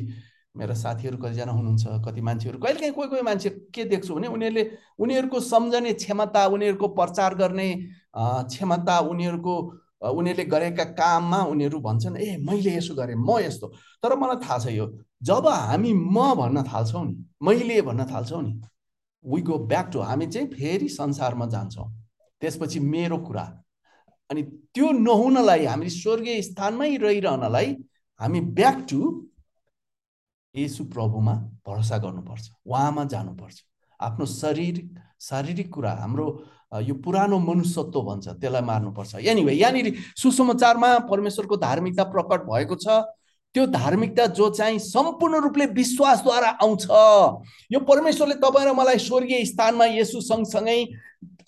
Speaker 1: मेरो साथीहरू कतिजना हुनुहुन्छ कति मान्छेहरू कहिले काहीँ कोही कोही मान्छे के देख्छु भने उनीहरूले उनीहरूको सम्झने क्षमता उनीहरूको प्रचार गर्ने क्षमता उनीहरूको उनीहरूले गरेका काममा उनीहरू भन्छन् ए मैले यसो गरेँ म यस्तो। तर मलाई थाहा छ यो जब हामी म भन्न थाल्छौँ नि मैले भन्न थाल्छौँ नि वी गो ब्याक टु हामी चाहिँ फेरि संसारमा जान्छौँ। त्यसपछि मेरो कुरा। अनि त्यो नहुनलाई हामीले स्वर्गीय स्थानमै रहिरहनलाई हामी ब्याक टु यसु प्रभुमा भरोसा गर्नुपर्छ उहाँमा जानुपर्छ। आफ्नो शरीर शारीरिक कुरा हाम्रो यो पुरानो मनुष्यत्व भन्छ त्यसलाई मार्नुपर्छ। एनिवे यहाँनिर सुसमाचारमा परमेश्वरको धार्मिकता प्रकट भएको छ। त्यो धार्मिकता जो चाहिँ सम्पूर्ण रूपले विश्वासद्वारा आउँछ यो परमेश्वरले तपाईँ र मलाई स्वर्गीय स्थानमा यसु सँगसँगै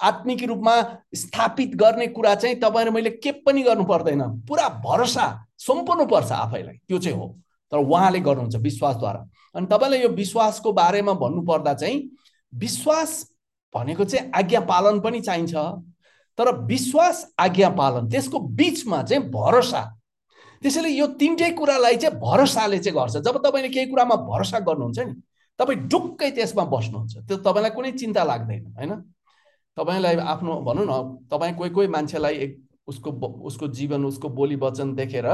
Speaker 1: आत्मिक रूपमा स्थापित गर्ने कुरा चाहिँ तपाईँ र मैले के पनि गर्नु पर्दैन। पुरा भरोसा सम्पूर्ण पर्छ आफैलाई। त्यो चाहिँ हो। तर उहाँले गर्नुहुन्छ विश्वासद्वारा। अनि तपाईँलाई यो विश्वासको बारेमा भन्नुपर्दा चाहिँ विश्वास भनेको चाहिँ आज्ञा पालन पनि चाहिन्छ तर विश्वास आज्ञा पालन त्यसको बिचमा चाहिँ भरोसा। त्यसैले यो तिनटै कुरालाई चाहिँ भरोसाले चाहिँ गर्छ। जब तपाईँले केही कुरामा भरोसा गर्नुहुन्छ नि तपाईँ ढुक्कै त्यसमा बस्नुहुन्छ। त्यो तपाईँलाई कुनै चिन्ता लाग्दैन होइन? तपाईँलाई आफ्नो भनौँ न तपाईँ कोही कोही मान्छेलाई एक उसको उसको जीवन उसको बोली वचन देखेर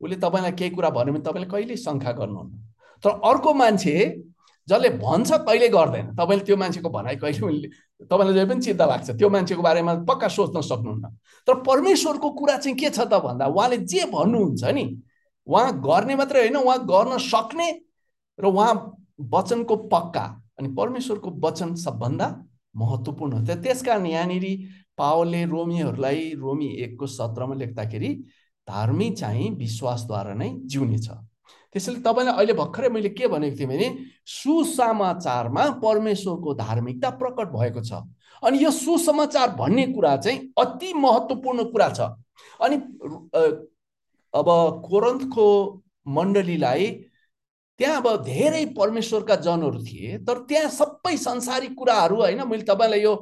Speaker 1: उसले तपाईँलाई केही कुरा भन्यो भने तपाईँले कहिले शङ्का गर्नुहुन्न। तर अर्को मान्छे जसले भन्छ कहिले गर्दैन तपाईँले त्यो मान्छेको भनाइ कहिले उसले तपाईँलाई जहिले पनि चिन्ता लाग्छ त्यो मान्छेको बारेमा पक्का सोच्न सक्नुहुन्न। तर परमेश्वरको कुरा चाहिँ के छ त भन्दा उहाँले जे भन्नुहुन्छ नि उहाँ गर्ने मात्रै होइन उहाँ गर्न सक्ने र उहाँ वचनको पक्का अनि परमेश्वरको वचन सबभन्दा महत्त्वपूर्ण त त्यस कारण यहाँनिर पावलले रोमीहरूलाई रोमी एकको सत्रमा लेख्दाखेरि धार्मिक चाहिँ विश्वासद्वारा नै जिउने छ। त्यसैले तपाईँलाई अहिले भर्खरै मैले के भनेको थिएँ भने सुसमाचारमा परमेश्वरको धार्मिकता प्रकट भएको छ। अनि यो सुसमाचार भन्ने कुरा चाहिँ अति महत्त्वपूर्ण कुरा छ। अनि अब कोरन्थको मण्डलीलाई त्यहाँ अब धेरै परमेश्वरका जनहरू थिए तर त्यहाँ सबै संसारिक कुराहरू होइन मैले तपाईँलाई यो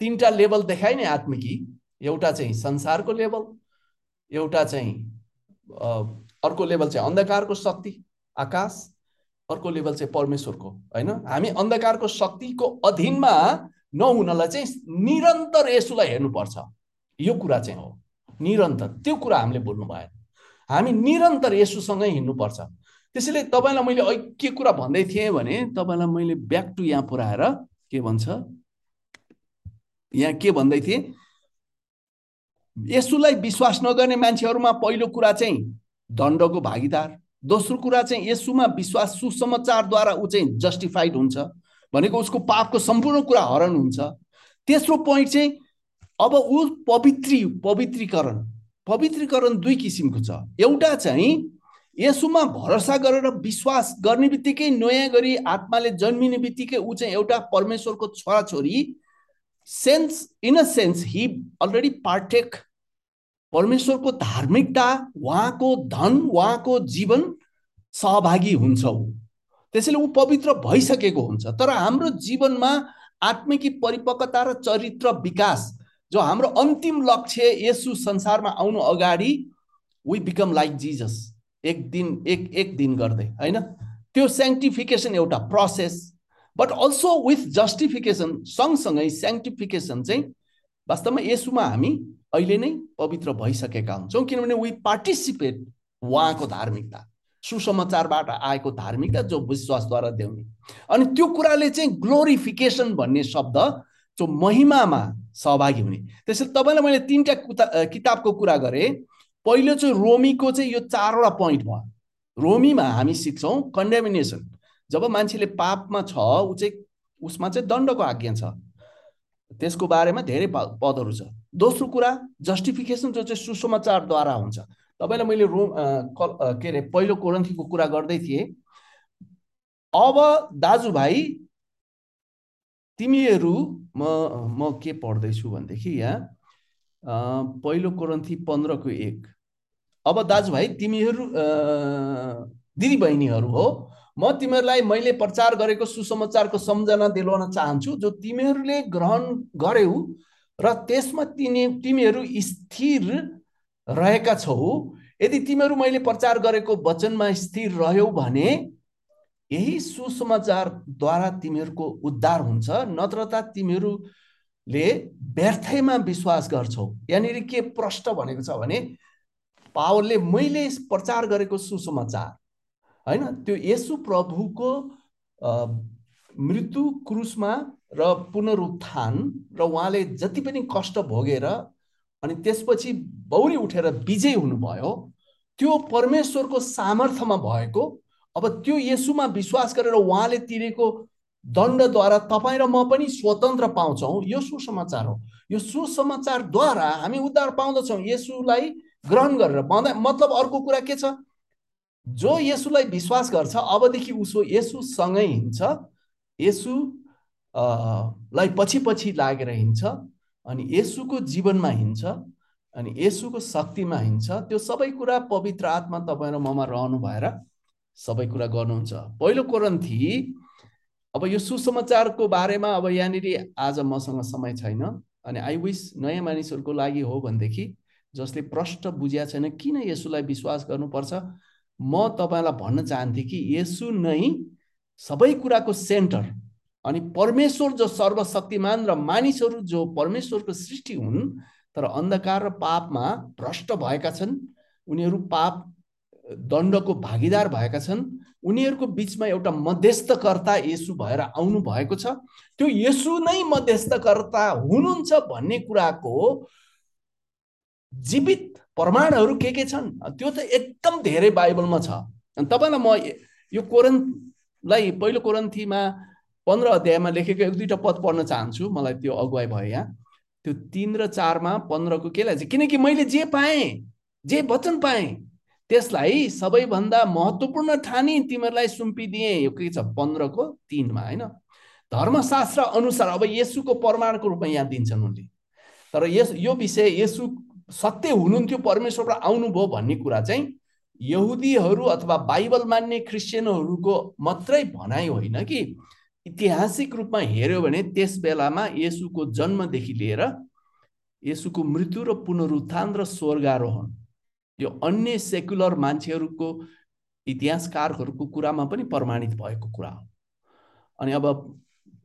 Speaker 1: तिनवटा लेभल देखाएँ नि आत्मिकी। एउटा चाहिँ संसारको लेभल एउटा चाहिँ अर्को लेभल चाहिँ अन्धकारको शक्ति आकाश। अर्को लेभल चाहिँ परमेश्वरको होइन? हामी अन्धकारको शक्तिको अधीनमा नहुनलाई चाहिँ निरन्तर यसुलाई हेर्नुपर्छ। यो कुरा चाहिँ हो। निरन्तर त्यो कुरा हामीले बोल्नु भएन। हामी निरन्तर यसुसँगै हिँड्नुपर्छ। त्यसैले तपाईँलाई मैले के कुरा भन्दै थिएँ भने तपाईँलाई मैले ब्याक टु यहाँ पुऱ्याएर के भन्छ? यहाँ के भन्दै थिएँ? यसुलाई विश्वास नगर्ने मान्छेहरूमा पहिलो कुरा चाहिँ दण्डको भागीदार दोस्रो कुरा चाहिँ यसुमा विश्वास सुसमाचारद्वारा ऊ चाहिँ जस्टिफाइड हुन्छ भनेको उसको पापको सम्पूर्ण कुरा हरण हुन्छ। तेस्रो पोइन्ट चाहिँ अब ऊ पवित्री पवित्रीकरण पवित्रीकरण दुई किसिमको छ। एउटा चाहिँ यसुमा भरोसा गरेर विश्वास गर्ने बित्तिकै नयाँ गरी आत्माले जन्मिने बित्तिकै ऊ चाहिँ एउटा परमेश्वरको छोराछोरी sense in a sense he already partake परमेश्वरको धार्मिकता उहाँको धन उहाँको जीवन सहभागी हुन्छ ऊ। त्यसैले ऊ पवित्र भइसकेको हुन्छ। तर हाम्रो जीवनमा आत्मिकी परिपक्वता र चरित्र विकास जो हाम्रो अन्तिम लक्ष्य यसु संसारमा आउनु अगाडि वी बिकम लाइक जिजस एक दिन एक एक दिन गर्दै होइन? त्यो सेङ्टिफिकेसन एउटा process but also with justification सँगसँगै सेङ्टिफिकेसन चाहिँ वास्तवमा यसुमा हामी अहिले नै पवित्र भइसकेका हुन्छौँ किनभने वी पार्टिसिपेट उहाँको धार्मिकता सुसमाचारबाट आएको धार्मिकता जो विश्वासद्वारा देउने। अनि त्यो कुराले चाहिँ ग्लोरिफिकेसन भन्ने शब्द जो महिमामा सहभागी हुने। त्यसैले तपाईँलाई मैले तिनवटा कुता किताबको कुरा गरेँ। पहिलो चाहिँ रोमीको चाहिँ यो चारवटा पोइन्ट भयो। रोमीमा हामी सिक्छौँ कन्डेमिनेसन जब मान्छेले पापमा छ ऊ चाहिँ उसमा चाहिँ दण्डको आज्ञा छ। त्यसको बारेमा धेरै पदहरू छ। दोस्रो कुरा जस्टिफिकेसन जो चाहिँ सुसमाचारद्वारा हुन्छ। तपाईँलाई मैले रोम के अरे पहिलो कोरन्थीको कुरा गर्दै थिएँ। अब दाजुभाइ तिमीहरू म म के पढ्दैछु भनेदेखि यहाँ पहिलो कोरन्थी पन्ध्रको एक। अब दाजुभाइ तिमीहरू दिदी बहिनीहरू हो। म तिमीहरूलाई मैले प्रचार गरेको सुसमाचारको सम्झना दिलाउन चाहन्छु जो तिमीहरूले ग्रहण गर्यौ र त्यसमा तिमी तिमीहरू स्थिर रहेका छौ। यदि तिमीहरू मैले प्रचार गरेको वचनमा स्थिर रह्यौ भने यही सुसमाचारद्वारा तिमीहरूको उद्धार हुन्छ नत्र त तिमीहरूले व्यर्थैमा विश्वास गर्छौ। यहाँनिर के प्रश्न भनेको छ भने पावरले मैले प्रचार गरेको सुसमाचार होइन? त्यो यसु प्रभुको मृत्यु क्रुसमा र पुनरुत्थान र उहाँले जति पनि कष्ट भोगेर अनि त्यसपछि बौरी उठेर विजय हुनुभयो त्यो परमेश्वरको सामर्थ्यमा भएको अब त्यो यसुमा विश्वास गरेर उहाँले तिरेको दण्डद्वारा तपाईँ र म पनि स्वतन्त्र पाउँछौँ। यो सुसमाचार हो। यो सुसमाचारद्वारा हामी उद्धार पाउँदछौँ। यसुलाई ग्रहण गरेर मतलब अर्को कुरा के छ? जो यसुलाई विश्वास गर्छ अबदेखि उसो यसुसँगै हिँड्छ यसु लाई पछि पछि लागेर हिँड्छ अनि यसुको जीवनमा हिँड्छ अनि यसुको शक्तिमा हिँड्छ। त्यो सबै कुरा पवित्र आत्मा तपाईँ र ममा रहनु भएर सबै कुरा गर्नुहुन्छ। पहिलो कोरन्थी अब यो सुसमाचारको बारेमा अब यहाँनिर आज मसँग समय छैन अनि आई विस नयाँ मानिसहरूको लागि हो भनेदेखि जसले प्रष्ट बुझिया छैन किन यसुलाई विश्वास गर्नुपर्छ? म तपाईँलाई भन्न चाहन्थेँ कि यसु नै सबै कुराको सेन्टर अनि परमेश्वर जो सर्वशक्तिमान र मानिसहरू जो परमेश्वरको सृष्टि हुन् तर अन्धकार र पापमा भ्रष्ट भएका छन् उनीहरू पाप दण्डको भागीदार भएका छन् उनीहरूको बिचमा एउटा मध्यस्थकर्ता यसु भएर आउनु भएको छ। त्यो यसु नै मध्यस्थकर्ता हुनुहुन्छ भन्ने कुराको जीवित प्रमाणहरू के के छन्? त्यो त एकदम धेरै बाइबलमा छ। अनि तपाईँलाई म यो कोरन्थलाई पहिलो कोरन्थीमा पन्ध्र अध्यायमा लेखेको एक दुईवटा पद पढ्न चाहन्छु। मलाई त्यो अगुवाई भयो यहाँ। त्यो तिन र चारमा पन्ध्रको केलाई चाहिँ किनकि मैले जे पाएँ जे वचन पाएँ त्यसलाई सबैभन्दा महत्त्वपूर्ण ठानी तिमीहरूलाई सुम्पिदिएँ। यो के छ? पन्ध्रको तिनमा होइन? धर्मशास्त्र अनुसार अब यसुको प्रमाणको रूपमा यहाँ दिन्छन् उनले। तर यस यो विषय यसु सत्य हुनुहुन्थ्यो परमेश्वरबाट आउनुभयो भन्ने कुरा चाहिँ यहुदीहरू अथवा बाइबल मान्ने क्रिस्चियनहरूको मात्रै भनाइ होइन कि। ऐतिहासिक रूपमा हेऱ्यो भने त्यस बेलामा यसुको जन्मदेखि लिएर यसुको मृत्यु र पुनरुत्थान र स्वर्गारोहण यो अन्य सेकुलर मान्छेहरूको इतिहासकारहरूको कुरामा पनि प्रमाणित भएको कुरा हो। अनि अब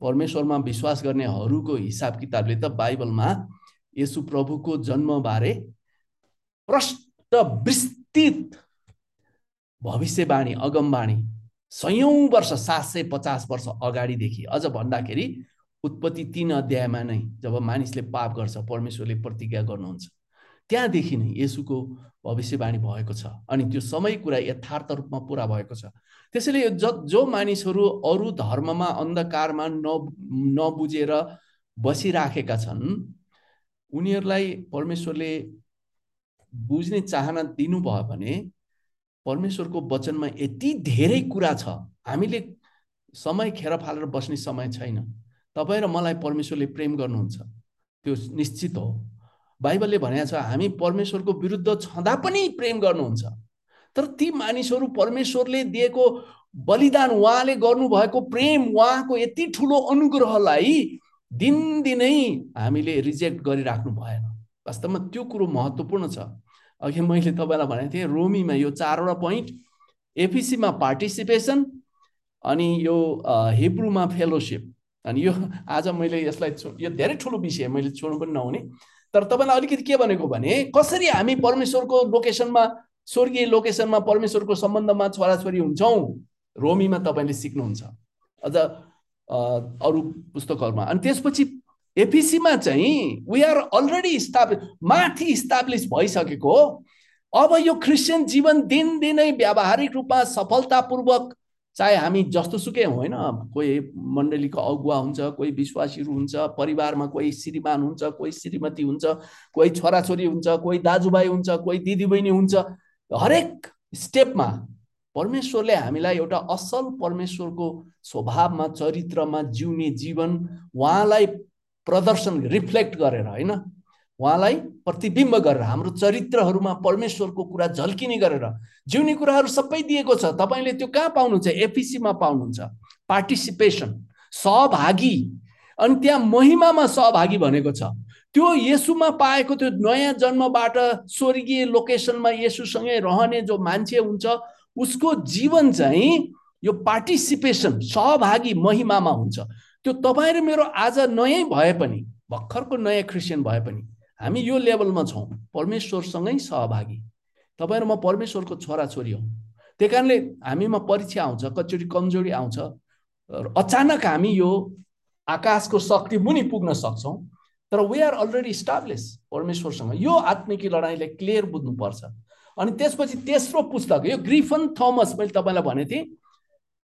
Speaker 1: परमेश्वरमा विश्वास गर्नेहरूको हिसाब किताबले त बाइबलमा यसु प्रभुको जन्मबारे प्रष्ट विस्तृत भविष्यवाणी अगमवाणी सयौँ वर्ष सात सय पचास वर्ष अगाडिदेखि अझ भन्दाखेरि उत्पत्ति तिन अध्यायमा नै जब मानिसले पाप गर्छ परमेश्वरले प्रतिज्ञा गर्नुहुन्छ त्यहाँदेखि नै यसुको भविष्यवाणी भएको छ अनि त्यो समय कुरा यथार्थ रूपमा पुरा भएको छ। त्यसैले यो ज जो मानिसहरू अरू धर्ममा अन्धकारमा न नबुझेर बसिराखेका छन् उनीहरूलाई परमेश्वरले बुझ्ने चाहना दिनुभयो भने परमेश्वरको वचनमा यति धेरै कुरा छ। हामीले समय खेर फालेर बस्ने समय छैन। तपाईँ र मलाई परमेश्वरले प्रेम गर्नुहुन्छ। त्यो निश्चित हो। बाइबलले भनेको छ हामी परमेश्वरको विरुद्ध छँदा पनि प्रेम गर्नुहुन्छ। तर ती मानिसहरू परमेश्वरले दिएको बलिदान उहाँले गर्नुभएको प्रेम उहाँको यति ठुलो अनुग्रहलाई दिनदिनै हामीले रिजेक्ट गरिराख्नु भएन। वास्तवमा त्यो कुरो महत्त्वपूर्ण छ। अघि मैले तपाईँलाई भनेको थिएँ रोमीमा यो चारवटा पोइन्ट एफिसीमा पार्टिसिपेसन अनि यो हिब्रूमा फेलोसिप अनि यो आज मैले यसलाई यो धेरै ठुलो विषय मैले छोड्नु पनि नहुने। तर तपाईँलाई अलिकति के भनेको भने कसरी हामी परमेश्वरको लोकेसनमा स्वर्गीय लोकेसनमा परमेश्वरको सम्बन्धमा छोराछोरी हुन्छौँ? रोमीमा तपाईँले सिक्नुहुन्छ। अझ अरू पुस्तकहरूमा। अनि त्यसपछि एपिसीमा चाहिँ वी आर अलरेडी इस्टाब्लिस माथि इस्टाब्लिस भइसकेको अब यो क्रिस्चियन जीवन दिनदिनै व्यावहारिक रूपमा सफलतापूर्वक चाहे हामी जस्तो सुकै होइन कोही मण्डलीको अगुवा हुन्छ कोही विश्वासीहरू हुन्छ परिवारमा कोही श्रीमान हुन्छ कोही श्रीमती हुन्छ कोही छोराछोरी हुन्छ कोही दाजुभाइ हुन्छ कोही दिदीबहिनी हुन्छ। हरेक स्टेपमा परमेश्वरले हामीलाई एउटा असल परमेश्वरको स्वभावमा चरित्रमा जिउने जीवन उहाँलाई प्रदर्शन रिफ्लेक्ट गरेर होइन? उहाँलाई प्रतिबिम्ब गरेर हाम्रो चरित्रहरूमा परमेश्वरको कुरा झल्किने गरेर जिउने कुराहरू सबै दिएको छ। तपाईँले त्यो कहाँ पाउनुहुन्छ? एपिसीमा पाउनुहुन्छ। पार्टिसिपेसन सहभागी। अनि त्यहाँ महिमामा सहभागी भनेको छ। त्यो यसुमा पाएको त्यो नयाँ जन्मबाट स्वर्गीय लोकेसनमा यसुसँगै रहने जो मान्छे हुन्छ उसको जीवन चाहिँ यो पार्टिसिपेसन सहभागी महिमामा हुन्छ। त्यो तपाईँ र मेरो आज नयाँ भए पनि भर्खरको नयाँ क्रिस्चियन भए पनि हामी यो लेभलमा छौँ परमेश्वरसँगै सहभागी। तपाईँ र म परमेश्वरको छोराछोरी हौँ। त्यही कारणले हामीमा परीक्षा आउँछ कतिचोटि कमजोरी आउँछ अचानक हामी यो आकाशको शक्ति मुनि पुग्न सक्छौँ तर वी आर अलरेडी इस्टाब्लिस परमेश्वरसँग। यो आत्मिकी लडाइँलाई क्लियर बुझ्नुपर्छ। अनि त्यसपछि तेस्रो पुस्तक यो ग्रिफन थमस मैले तपाईँलाई भनेको थिएँ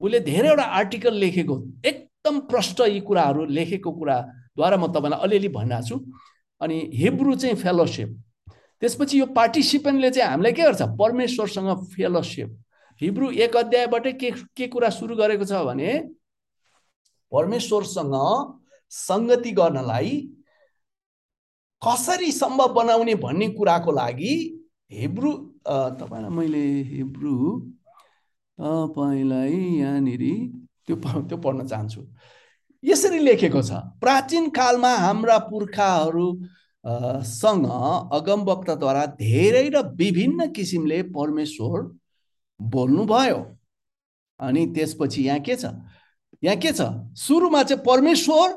Speaker 1: उसले धेरैवटा आर्टिकल लेखेको एकदम प्रष्ट यी कुराहरू लेखेको कुराद्वारा म तपाईँलाई अलिअलि भनिरहेको छु। अनि हिब्रू चाहिँ फेलोसिप। त्यसपछि यो पार्टिसिपेन्टले चाहिँ हामीलाई के गर्छ? परमेश्वरसँग फेलोसिप। हिब्रू एक अध्यायबाटै के के कुरा सुरु गरेको छ भने परमेश्वरसँग सङ्गति गर्नलाई कसरी सम्भव बनाउने भन्ने कुराको लागि हिब्रू तपाईँलाई मैले हिब्रू तपाईँलाई यहाँनिर त्यो त्यो पढ्न चाहन्छु। यसरी लेखेको छ प्राचीन कालमा हाम्रा पुर्खाहरू सँग अगमवक्ताद्वारा धेरै र विभिन्न किसिमले परमेश्वर बोल्नुभयो। अनि त्यसपछि यहाँ के छ? यहाँ के छ? सुरुमा चाहिँ परमेश्वर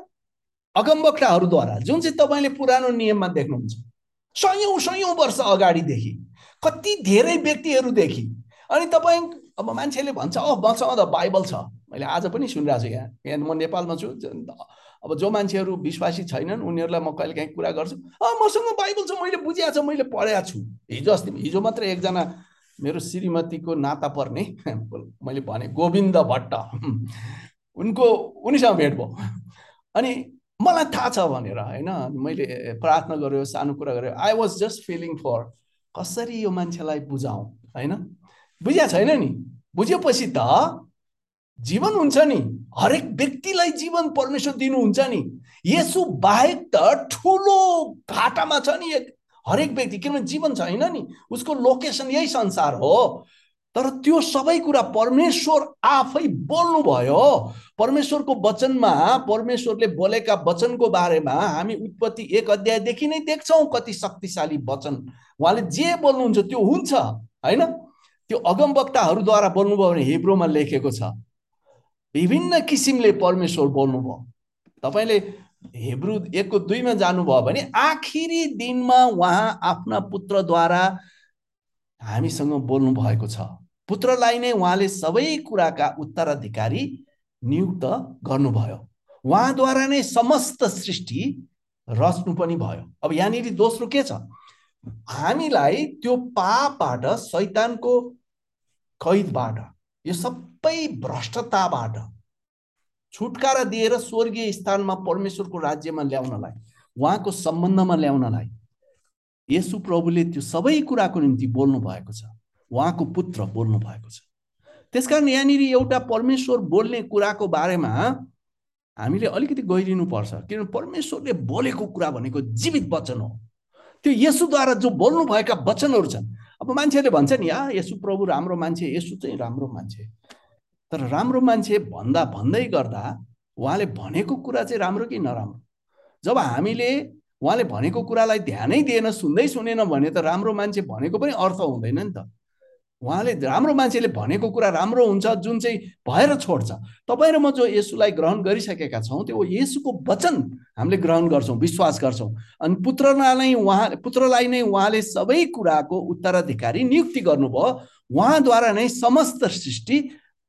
Speaker 1: अगमवक्ताहरूद्वारा जुन चाहिँ तपाईँले पुरानो नियममा देख्नुहुन्छ सयौँ सयौँ वर्ष अगाडिदेखि कति धेरै व्यक्तिहरूदेखि अनि तपाईँ अब मान्छेले भन्छ अह मसँग त बाइबल छ। मैले आज पनि सुनिरहेको छु यहाँ। यहाँ म नेपालमा छु अब जो मान्छेहरू विश्वासी छैनन् उनीहरूलाई म कहिले काहीँ कुरा गर्छु अँ मसँग बाइबल छ मैले बुझिएको छ मैले पढेको छु। हिजो अस्ति हिजो मात्रै एकजना मेरो श्रीमतीको नाता पर्ने मैले भने गोविन्द भट्ट। उनको उनीसँग भेट भयो। अनि मलाई थाहा छ भनेर होइन मैले प्रार्थना गरेँ सानो कुरा गरेँ I was just feeling for कसरी यो मान्छेलाई बुझाउँ होइन? बुझिया छैन नि? बुझेपछि त जीवन हुन्छ नि। हरेक व्यक्तिलाई जीवन परमेश्वर दिनुहुन्छ नि। यसो बाहेक त ठुलो घाटामा छ नि हरेक व्यक्ति। किनभने जीवन छैन नि। उसको लोकेसन यही संसार हो। तर त्यो सबै कुरा परमेश्वर आफै बोल्नुभयो। परमेश्वरको वचनमा परमेश्वरले बोलेका वचनको बारेमा हामी उत्पत्ति एक अध्यायदेखि नै देख्छौँ कति शक्तिशाली वचन। उहाँले जे बोल्नुहुन्छ त्यो हुन्छ होइन? त्यो अगमवक्ताहरूद्वारा बोल्नुभयो भने हिब्रोमा लेखेको छ विभिन्न किसिमले परमेश्वर बोल्नुभयो। तपाईँले हिब्रू एकको दुईमा जानुभयो भने आखिरी दिनमा उहाँ आफ्ना पुत्रद्वारा हामीसँग बोल्नु भएको छ। पुत्रलाई नै उहाँले सबै कुराका उत्तराधिकारी नियुक्त गर्नुभयो। उहाँद्वारा नै समस्त सृष्टि रच्नु पनि भयो। अब यहाँनिर दोस्रो के छ? हामीलाई त्यो पापबाट शैतानको कैदबाट यो सबै भ्रष्टताबाट छुटकारा दिएर स्वर्गीय स्थानमा परमेश्वरको राज्यमा ल्याउनलाई उहाँको सम्बन्धमा ल्याउनलाई यसु प्रभुले त्यो सबै कुराको निम्ति बोल्नु भएको छ। उहाँको पुत्र बोल्नु भएको छ। त्यसकारण यहाँनिर एउटा परमेश्वर बोल्ने कुराको बारेमा हामीले अलिकति गहिरिनुपर्छ। किनभने परमेश्वरले बोलेको कुरा भनेको जीवित वचन हो। त्यो यसुद्वारा जो बोल्नुभएका वचनहरू छन्। अब मान्छेले भन्छ नि आ यसु प्रभु राम्रो मान्छे यसु चाहिँ राम्रो मान्छे। तर राम्रो मान्छे भन्दा भन्दै गर्दा उहाँले भनेको कुरा चाहिँ राम्रो कि नराम्रो? जब हामीले उहाँले भनेको कुरालाई ध्यानै दिएन सुन्दै सुनेन भने त राम्रो मान्छे भनेको पनि अर्थ हुँदैन नि त। उहाँले राम्रो मान्छेले भनेको कुरा राम्रो हुन्छ जुन चाहिँ भएर छोड्छ। तपाईँ र म जो यसुलाई ग्रहण गरिसकेका छौँ त्यो यसुको वचन हामीले ग्रहण गर्छौँ विश्वास गर्छौँ। अनि पुत्रलाई उहाँ पुत्रलाई नै उहाँले सबै कुराको उत्तराधिकारी नियुक्ति गर्नुभयो। उहाँद्वारा नै समस्त सृष्टि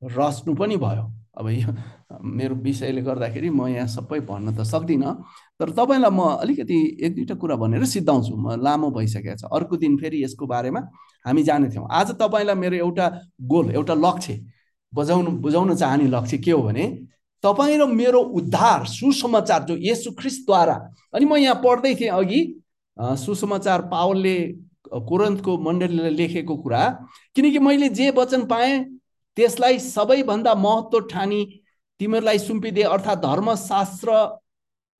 Speaker 1: रच्नु पनि भयो। अब यो मेरो विषयले गर्दाखेरि म यहाँ सबै भन्न त सक्दिनँ तर तपाईँलाई म अलिकति एक दुईवटा कुरा भनेर सिद्धाउँछु। म लामो भइसकेको छ। अर्को दिन फेरि यसको बारेमा हामी जानेथ्यौँ आज तपाईँलाई मेरो एउटा गोल एउटा लक्ष्य बजाउनु बुझाउन चाहने लक्ष्य के हो भने तपाईँ र मेरो उद्धार सुसमाचार जो यसु ख्रिस्टद्वारा अनि म यहाँ पढ्दै थिएँ अघि सुसमाचार पावलले कोरन्तको मण्डलीलाई लेखेको कुरा किनकि मैले जे वचन पाएँ त्यसलाई सबैभन्दा महत्त्व ठानी तिमीहरूलाई सुम्पिदिए अर्थात् धर्मशास्त्र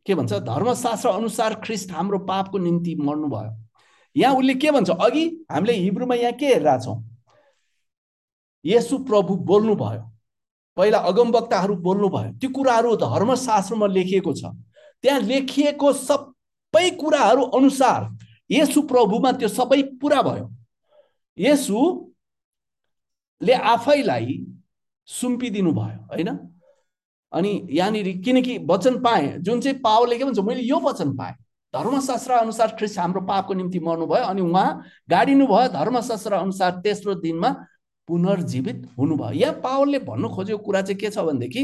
Speaker 1: के भन्छ धर्मशास्त्र अनुसार ख्रिस्ट हाम्रो पापको निम्ति मर्नुभयो। यहाँ उसले के भन्छ अघि हामीले हिब्रूमा यहाँ के हेरिरहेछौँ यसु प्रभु बोल्नुभयो। पहिला अगमवक्ताहरू बोल्नुभयो। त्यो कुराहरू धर्मशास्त्रमा लेखिएको छ। त्यहाँ लेखिएको सबै कुराहरू अनुसार यसु प्रभुमा त्यो सबै पुरा भयो। यसुले आफैलाई सुम्पिदिनु भयो होइन? अनि यहाँनिर किनकि वचन पाएँ जुन चाहिँ पावले के भन्छ मैले यो वचन पाएँ। धर्मशास्त्र अनुसार ख्रिस्ट हाम्रो पापको निम्ति मर्नुभयो अनि उहाँ गाडिनु भयो धर्मशास्त्र अनुसार तेस्रो दिनमा पुनर्जीवित हुनुभयो। यहाँ पावलले भन्नु खोजेको कुरा चाहिँ के छ भनेदेखि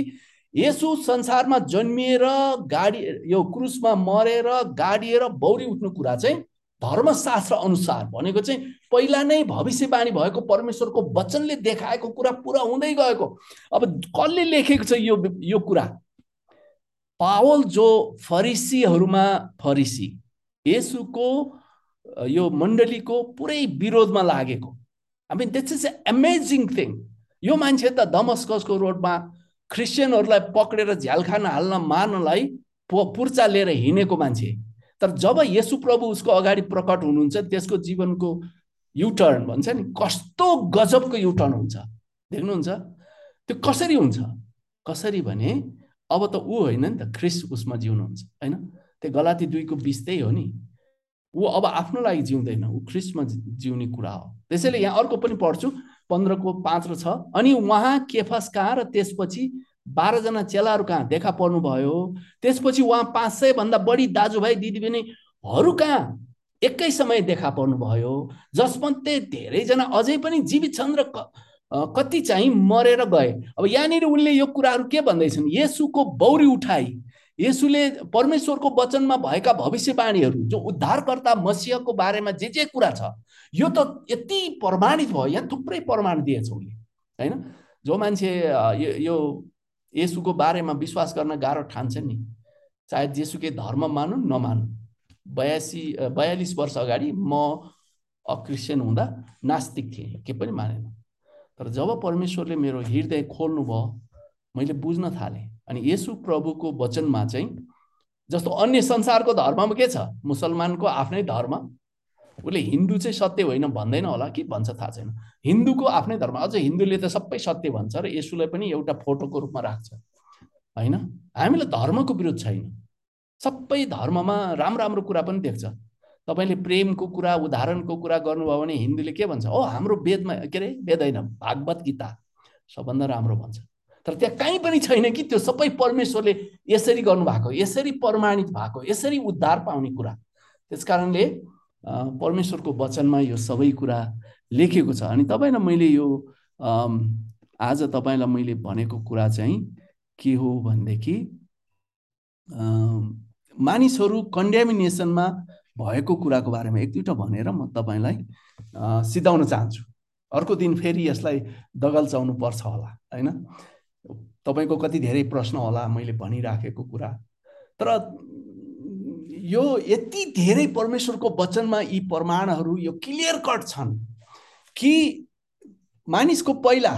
Speaker 1: यसो संसारमा जन्मिएर गाडी यो क्रुसमा मरेर गाडिएर बौरी उठ्नु कुरा चाहिँ धर्मशास्त्र अनुसार भनेको चाहिँ पहिला नै भविष्यवाणी भएको परमेश्वरको वचनले देखाएको कुरा पुरा हुँदै गएको। अब कसले लेखेको छ यो यो कुरा? पावल जो फरिसीहरूमा फरिसी यसुको यो मण्डलीको पुरै विरोधमा लागेको। I mean that's is amazing thing यो मान्छे त दमस्कसको रोडमा क्रिस्चियनहरूलाई पक्रेर झ्यालखाना हाल्न मार्नलाई पुर्चा लिएर हिँडेको मान्छे। तर जब यसु प्रभु उसको अगाडि प्रकट हुनुहुन्छ त्यसको जीवनको युटर्न भन्छ नि कस्तो गजबको युटर्न हुन्छ। देख्नुहुन्छ? त्यो कसरी हुन्छ? कसरी भने अब त ऊ होइन नि त ख्रिस उसमा जिउनुहुन्छ होइन? त्यो गलाती दुईको बिस त्यही हो नि। ऊ अब आफ्नो लागि जिउँदैन ऊ ख्रिस्टमा जिउने कुरा हो। त्यसैले यहाँ अर्को पनि पढ्छु पन्ध्रको पाँच र छ। अनि उहाँ केफस कहाँ र त्यसपछि बाह्रजना चेलाहरू कहाँ देखा पर्नुभयो? त्यसपछि उहाँ पाँच सयभन्दा बढी दाजुभाइ दिदीबहिनीहरू कहाँ एकै समय देखा पर्नुभयो? जसमध्ये धेरैजना अझै पनि जीवित छन् र कति चाहिँ मरेर गए। अब यहाँनिर उनले यो कुराहरू के भन्दैछन्? यसुको बौरी उठाई। यसुले परमेश्वरको वचनमा भएका भविष्यवाणीहरू जो उद्धारकर्ता मसिहको बारेमा जे जे कुरा छ यो त यति प्रमाणित भयो। यहाँ थुप्रै प्रमाण दिएछ उसले होइन? जो मान्छे यो यसुको बारेमा विश्वास गर्न गाह्रो ठान्छ नि। चाहे जेसुकै धर्म मानु नमानु बयासी बयालिस वर्ष अगाडि म अक्रिस्चियन हुँदा नास्तिक थिएँ के पनि मानेन। तर जब परमेश्वरले मेरो हृदय खोल्नु भयो मैले बुझ्न थालेँ। अनि यसु प्रभुको वचनमा चाहिँ जस्तो अन्य संसारको धर्ममा के छ? मुसलमानको आफ्नै धर्म उसले हिन्दू चाहिँ सत्य होइन भन्दैन होला कि भन्छ थाहा छैन। हिन्दूको आफ्नै धर्म। अझ हिन्दूले त सबै सत्य भन्छ र यसुलाई पनि एउटा फोटोको रूपमा राख्छ। होइन? हामीलाई धर्मको विरोध छैन। सबै धर्ममा राम्रो राम्रो कुरा पनि देख्छ। तपाईँले प्रेमको कुरा उदाहरणको कुरा गर्नुभयो भने हिन्दूले के भन्छ? ओ हाम्रो वेदमा के अरे वेद होइन भागवत गीता। सबभन्दा राम्रो भन्छ। तर त्यहाँ कहीँ पनि छैन कि त्यो सबै परमेश्वरले यसरी गर्नुभएको यसरी प्रमाणित भएको यसरी उद्धार पाउने कुरा। त्यस कारणले परमेश्वरको वचनमा यो सबै कुरा लेखेको छ। अनि तपाईँलाई मैले यो आज तपाईँलाई मैले भनेको कुरा चाहिँ के हो भनेदेखि मानिसहरू कन्ड्यामिनेसनमा भएको कुराको बारेमा एक दुईवटा भनेर म तपाईँलाई सिधाउन चाहन्छु। अर्को दिन फेरि यसलाई दगल्चाउनु पर्छ होला होइन? तपाईँको कति धेरै प्रश्न होला मैले भनिराखेको कुरा। तर यो यति धेरै परमेश्वरको वचनमा यी प्रमाणहरू यो क्लियर कट छन् कि मानिसको पहिला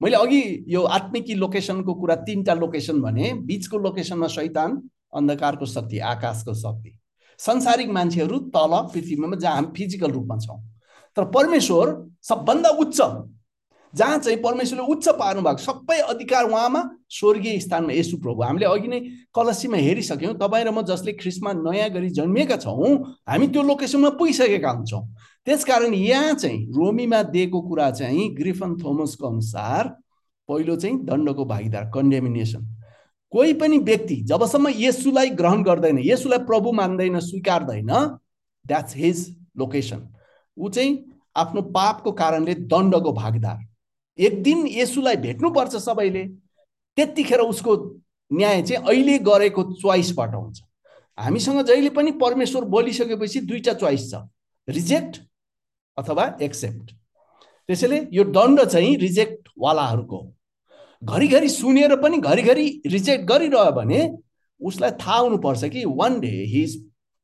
Speaker 1: मैले अघि यो आत्मिकी लोकेसनको कुरा तिनवटा लोकेसन भने बिचको लोकेसनमा शैतान अन्धकारको शक्ति आकाशको शक्ति। संसारिक मान्छेहरू तल पृथ्वीमा जहाँ हामी फिजिकल रूपमा छौँ। तर परमेश्वर सबभन्दा उच्च जहाँ चाहिँ परमेश्वरले उच्च पार्नु भएको सबै अधिकार उहाँमा स्वर्गीय स्थानमा यसु प्रभु। हामीले अघि नै कलसीमा हेरिसक्यौँ तपाईँ र म जसले ख्रिस्टमा नयाँ गरी जन्मिएका छौँ हामी त्यो लोकेसनमा पुगिसकेका हुन्छौँ। त्यसकारण यहाँ चाहिँ रोमीमा दिएको कुरा चाहिँ ग्रिफन थोमसको अनुसार पहिलो चाहिँ दण्डको भागीदार कन्डेमिनेसन। कोही पनि व्यक्ति जबसम्म यसुलाई ग्रहण गर्दैन यसुलाई प्रभु मान्दैन स्वीकार्दैन द्याट्स हिज लोकेसन ऊ चाहिँ आफ्नो पापको कारणले दण्डको भागीदार। एक दिन यसुलाई भेट्नुपर्छ सबैले। त्यतिखेर उसको न्याय चाहिँ अहिले गरेको चोइसबाट हुन्छ। हामीसँग जहिले पनि परमेश्वर बोलिसकेपछि दुईवटा चोइस छ। रिजेक्ट अथवा एक्सेप्ट त्यसैले यो दण्ड चाहिँ रिजेक्टवालाहरूको घरिघरि सुनेर पनि घरिघरि रिजेक्ट गरिरह्यो भने उसलाई थाहा हुनुपर्छ कि one day he is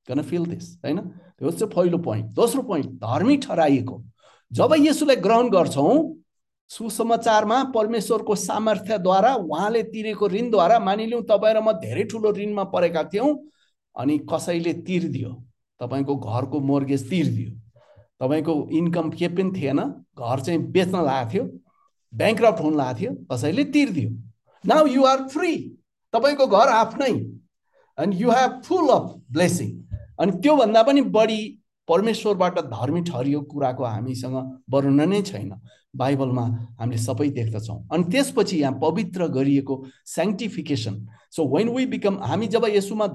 Speaker 1: gonna feel this होइन? त्यो चाहिँ पहिलो पोइन्ट दोस्रो पोइन्ट धर्मी ठहराइएको। जब यसुलाई ग्रहण गर्छौँ सुसमाचारमा परमेश्वरको सामर्थ्यद्वारा उहाँले तिरेको ऋणद्वारा मानिलिउँ तपाईँ र म धेरै ठुलो ऋणमा परेका थियौँ अनि कसैले तिर्दियो? तपाईँको घरको मोर्गेज तिर्दियो। तपाईँको इन्कम के पनि थिएन घर चाहिँ बेच्न लागेको थियो ब्याङ्क्रप्ट हुन लागेको थियो कसैले तिर्दियो? नाउ यु आर फ्री तपाईँको घर आफ्नै। And you have full of blessing अनि त्योभन्दा पनि बढी परमेश्वरबाट धर्मी ठहरियो कुराको हामीसँग वर्णन नै छैन। बाइबलमा हामीले सबै देख्दछौँ। अनि त्यसपछि यहाँ पवित्र गरिएको sanctification so when we become हामी जब यसुमा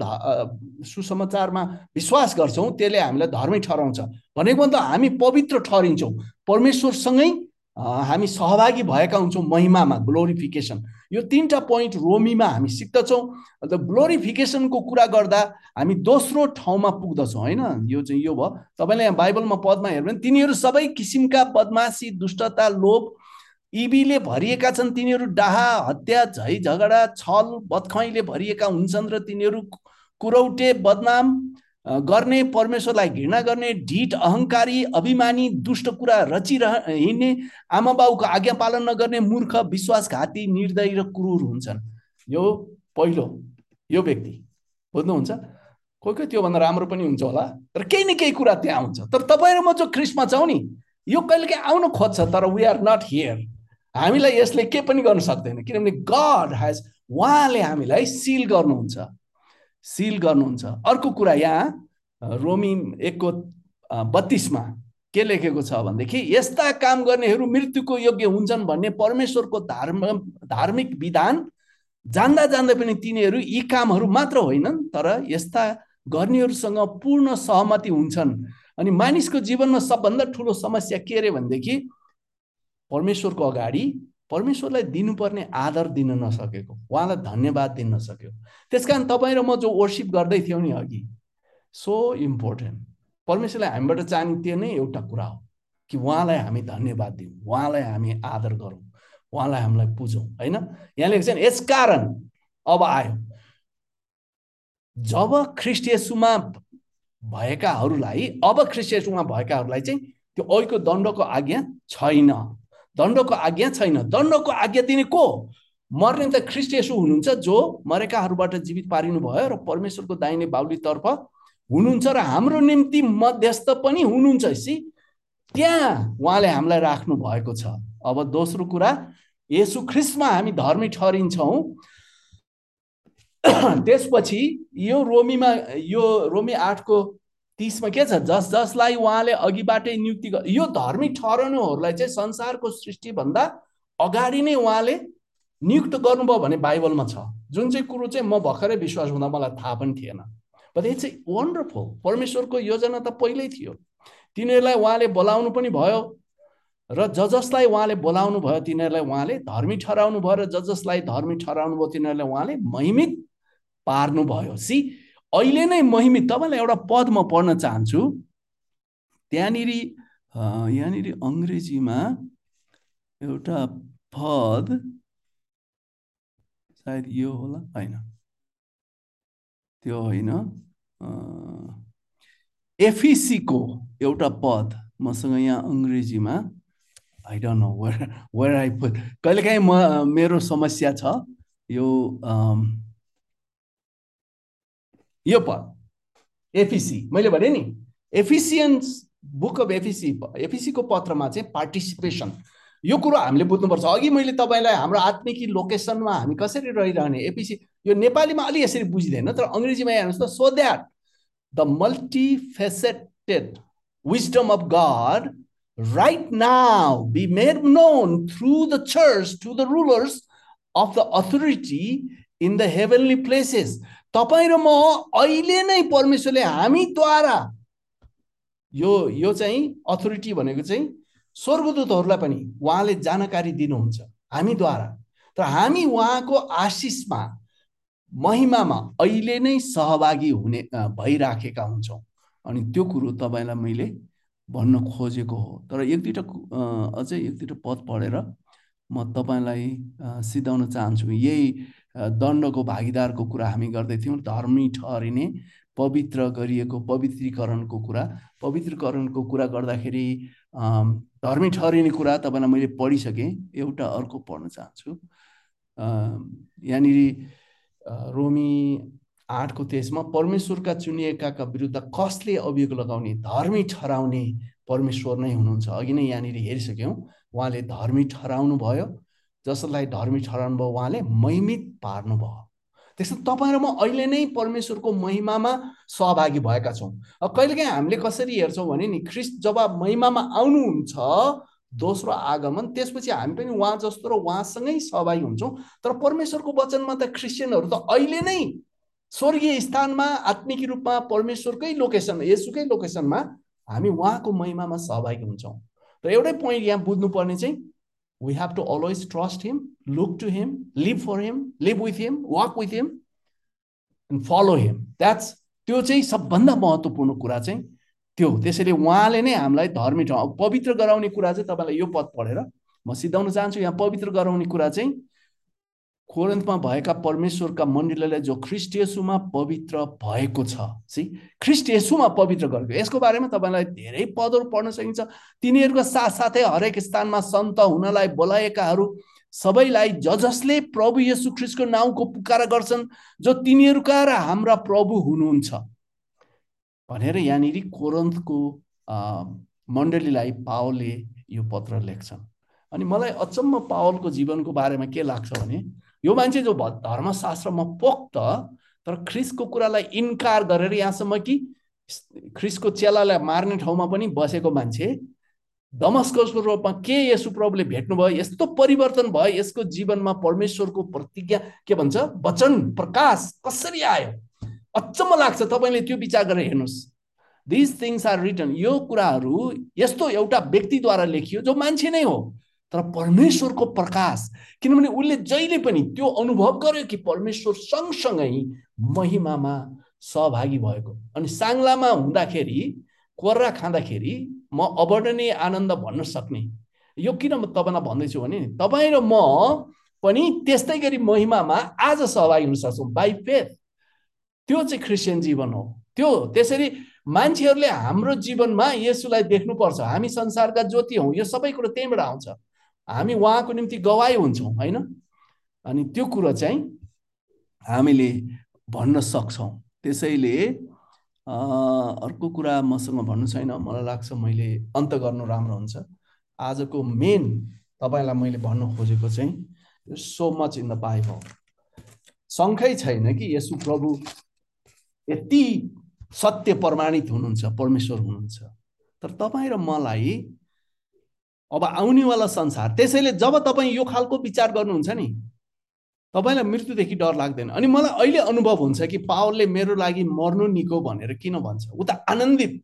Speaker 1: सुसमाचारमा विश्वास गर्छौँ त्यसले हामीलाई धर्मै ठहराउँछ। भनेको त हामी पवित्र ठहरिन्छौँ। परमेश्वरसँगै हामी सहभागी भएका हुन्छौँ महिमामा ग्लोरिफिकेसन यो तिनवटा पोइन्ट रोमीमा हामी सिक्दछौँ। अन्त ग्लोरिफिकेसनको कुरा गर्दा हामी दोस्रो ठाउँमा पुग्दछौँ होइन? यो चाहिँ यो भयो। तपाईँले यहाँ बाइबलमा पदमा हेर्नु भने तिनीहरू सबै किसिमका बदमासी दुष्टता लोभ इबीले भरिएका छन्। तिनीहरू डाहा हत्या झै झगडा छल बदखैले भरिएका हुन्छन् र तिनीहरू कुरौटे बदनाम गर्ने परमेश्वरलाई घृणा गर्ने ढिट अहङ्कारी अभिमानी दुष्ट कुरा रचिरह हिँड्ने आमा बाउको आज्ञा पालन नगर्ने मूर्ख विश्वासघाती निर्दयी र क्रूर हुन्छन्। यो पहिलो यो व्यक्ति। बुझ्नुहुन्छ? कोही कोही त्योभन्दा राम्रो पनि हुन्छ होला। तर केही न केही कुरा त्यहाँ हुन्छ। तर तपाईँ र म जो ख्रिस्टमा छौँ नि यो कहिलेकाहीँ आउनु खोज्छ तर वी आर नट हियर हामीलाई यसले के पनि गर्न सक्दैन। किनभने गड हेज उहाँले हामीलाई सिल गर्नुहुन्छ। सिल गर्नुहुन्छ। अर्को कुरा यहाँ रोमी एकको बत्तिसमा के लेखेको छ भनेदेखि यस्ता काम गर्नेहरू मृत्युको योग्य हुन्छन् भन्ने परमेश्वरको धर्म धार्मिक विधान। जान्दा जान्दै पनि तिनीहरू यी कामहरू मात्र होइनन् तर यस्ता गर्नेहरूसँग पूर्ण सहमति हुन्छन्। अनि मानिसको जीवनमा सबभन्दा ठुलो समस्या के अरे भनेदेखि परमेश्वरको अगाडि परमेश्वरलाई दिनुपर्ने आदर दिन नसकेको उहाँलाई धन्यवाद दिन नसक्यो। त्यस कारण तपाईँ र म जो वर्सिप गर्दै थियौँ नि अघि सो इम्पोर्टेन्ट परमेश्वरलाई हामीबाट चाहिने त्यो नै एउटा कुरा हो कि उहाँलाई हामी धन्यवाद दिउँ उहाँलाई हामी आदर गरौँ उहाँलाई हामीलाई बुझौँ होइन? यहाँ लेखेको छ नि यसकारण अब आयो। जब ख्रिस्टियसुमा भएकाहरूलाई अब ख्रिस्टियसुमा भएकाहरूलाई चाहिँ त्यो ऐको दण्डको आज्ञा छैन। दण्डको आज्ञा छैन। दण्डको आज्ञा दिने को? मर्ने त ख्रिस्टियसु हुनुहुन्छ जो मरेकाहरूबाट जीवित पारिनु भयो र परमेश्वरको दाहिने बाहुलीतर्फ हुनुहुन्छ र हाम्रो निम्ति मध्यस्थ पनि हुनुहुन्छ। सी त्यहाँ उहाँले हामीलाई राख्नु भएको छ। अब दोस्रो कुरा यसु ख्रिस्टमा हामी धर्मी ठहरिन्छौँ। त्यसपछि यो रोमीमा यो रोमी आठको तिसमा के छ? जस जसलाई उहाँले अघिबाटै नियुक्ति यो धर्मी ठहरनुहरूलाई चाहिँ संसारको सृष्टिभन्दा अगाडि नै उहाँले नियुक्त गर्नुभयो भने बाइबलमा छ। जुन चाहिँ कुरो चाहिँ म भर्खरै विश्वास हुँदा मलाई थाहा पनि थिएन। बट इट्स ए वन्डरफुल परमेश्वरको योजना त पहिल्यै थियो। तिनीहरूलाई उहाँले बोलाउनु पनि भयो र ज जसलाई उहाँले बोलाउनु भयो तिनीहरूलाई उहाँले धर्मी ठहराउनु भयो र ज जसलाई धर्मी ठहराउनु भयो तिनीहरूलाई उहाँले महिमित पार्नुभयो सी अहिले नै महिमित तपाईँलाई एउटा पद म पढ्न चाहन्छु। त्यहाँनिर यहाँनिर अङ्ग्रेजीमा एउटा पद सायद यो होला होइन। त्यो होइन एफिसीको एउटा पद मसँग यहाँ अङ्ग्रेजीमा I don't know where where I put कहिलेकाहीँ म मेरो समस्या छ। यो यो पद एफिसी मैले भने नि एफिसियन्स बुक अफ एफिसी एफिसीको पत्रमा चाहिँ पार्टिसिपेसन यो कुरो हामीले बुझ्नुपर्छ। अघि मैले तपाईँलाई हाम्रो आत्मिक लोकेसनमा हामी कसरी रहिरहने एपिसी यो नेपालीमा अलि यसरी बुझिँदैन तर अङ्ग्रेजीमा हेर्नुहोस् त so that the multifaceted wisdom of God right now be made known through the church to the rulers of the authority in the heavenly places. तपाईँ र म अहिले नै परमेश्वरले हामीद्वारा यो यो चाहिँ अथोरिटी भनेको चाहिँ स्वर्गदूतहरूलाई पनि उहाँले जानकारी दिनुहुन्छ हामीद्वारा। तर हामी उहाँको आशिषमा महिमामा अहिले नै सहभागी हुने भइराखेका हुन्छौँ। अनि त्यो कुरो तपाईँलाई मैले भन्न खोजेको हो। तर एक दुईवटा अझै एक दुईवटा पद पढेर म तपाईँलाई सिधाउन चाहन्छु। यही दण्डको भागीदारको कुरा हामी गर्दैथ्यौँ धर्मी ठहरिने पवित्र गरिएको पवित्रीकरणको कुरा। पवित्रीकरणको कुरा गर्दाखेरि धर्मी ठहरिने कुरा तपाईँलाई मैले पढिसकेँ एउटा अर्को पढ्न चाहन्छु। यहाँनिर रोमी आठको तेइसमा परमेश्वरका चुनिएकाका विरुद्ध कसले अभियोग लगाउने धर्मी ठहराउने परमेश्वर नै हुनुहुन्छ। अघि नै यहाँनिर हेरिसक्यौँ उहाँले धर्मी ठहराउनु भयो जसलाई धर्मी ठहराउनु भयो उहाँले महिमित पार्नु भयो। त्यसो तपाईँ र म अहिले नै परमेश्वरको महिमामा सहभागी भएका छौँ। कहिलेकाहीँ हामीले कसरी हेर्छौँ भने नि ख्रिस्ट जब महिमामा आउनुहुन्छ दोस्रो आगमन त्यसपछि हामी पनि उहाँ जस्तो र उहाँसँगै सहभागी हुन्छौँ। तर परमेश्वरको वचनमा त क्रिस्चियनहरू त अहिले नै स्वर्गीय स्थानमा आत्मिक रूपमा परमेश्वरकै लोकेसनमा यसुकै लोकेसनमा हामी उहाँको महिमामा सहभागी हुन्छौँ। र एउटै पोइन्ट यहाँ बुझ्नुपर्ने चाहिँ we have to always trust him look to him live for him live with him walk with him and follow him that's त्यो चाहिँ सबभन्दा महत्त्वपूर्ण कुरा चाहिँ त्यो त्यसैले उहाँले नै हामीलाई धर्मी ठाउँ पवित्र गराउने कुरा चाहिँ तपाईँलाई यो पद पढेर म सिद्धाउन चाहन्छु यहाँ पवित्र गराउने कुरा चाहिँ कोरन्तमा भएका परमेश्वरका मण्डलीलाई जो ख्रिस्ट येसुमा पवित्र भएको छ सी ख्रिस्ट येसुमा पवित्र गरेको। यसको बारेमा तपाईँलाई धेरै पदहरू पढ्न सकिन्छ। तिनीहरूको साथसाथै हरेक स्थानमा सन्त हुनलाई बोलाएकाहरू सबैलाई ज जसले प्रभु येसु ख्रिस्टको नाउँको पुकारा गर्छन् जो तिनीहरूका र हाम्रा प्रभु हुनुहुन्छ। भनेर यहाँनिर कोरन्तको मण्डलीलाई पावलले यो पत्र लेख्छन्। अनि मलाई अचम्म पावलको जीवनको बारेमा के लाग्छ भने यो मान्छे जो धर्मशास्त्रमा पोख्त तर ख्रिसको कुरालाई इन्कार गरेर यहाँसम्म कि ख्रिसको चेलालाई मार्ने ठाउँमा पनि बसेको मान्छे दमस्कसको रूपमा के यसो प्रभुले भेट्नुभयो यस्तो परिवर्तन भयो यसको जीवनमा परमेश्वरको प्रतिज्ञा के भन्छ? वचन प्रकाश कसरी आयो? अचम्म लाग्छ तपाईँले त्यो विचार गरेर हेर्नुहोस्। दिस थिङ्स आर रिटर्न यो कुराहरू यस्तो एउटा व्यक्तिद्वारा लेखियो जो मान्छे नै हो। तर परमेश्वरको प्रकाश किनभने उसले जहिले पनि त्यो अनुभव गर्यो कि परमेश्वर सँगसँगै महिमामा सहभागी भएको। अनि साङ्लामा हुँदाखेरि कोर्रा खाँदाखेरि म अवर्णनीय आनन्द भन्न सक्ने। यो किन म तपाईँलाई भन्दैछु भने तपाईँ र म पनि त्यस्तै गरी महिमामा आज सहभागी हुन सक्छौँ। बाई फेथ त्यो चाहिँ क्रिस्चियन जीवन हो। त्यो त्यसरी मान्छेहरूले हाम्रो जीवनमा यसुलाई देख्नुपर्छ। हामी संसारका ज्योति हौँ। यो सबै कुरो त्यहीँबाट आउँछ। हामी उहाँको निम्ति गवाई हुन्छौँ होइन? अनि त्यो कुरो चाहिँ हामीले भन्न सक्छौँ। त्यसैले अर्को कुरा मसँग भन्नु छैन मलाई लाग्छ मैले अन्त गर्नु राम्रो हुन्छ। आजको मेन तपाईँलाई मैले भन्नु खोजेको चाहिँ so much in the Bible शङ्खै छैन कि यसो प्रभु यति सत्य प्रमाणित हुनुहुन्छ परमेश्वर हुनुहुन्छ। तर तपाईँ र मलाई अब आउनेवाला संसार। त्यसैले जब तपाईँ यो खालको विचार गर्नुहुन्छ नि तपाईँलाई मृत्युदेखि डर लाग्दैन। अनि मलाई अहिले अनुभव हुन्छ कि पावलले मेरो लागि मर्नु निको भनेर किन भन्छ? ऊ त आनन्दित।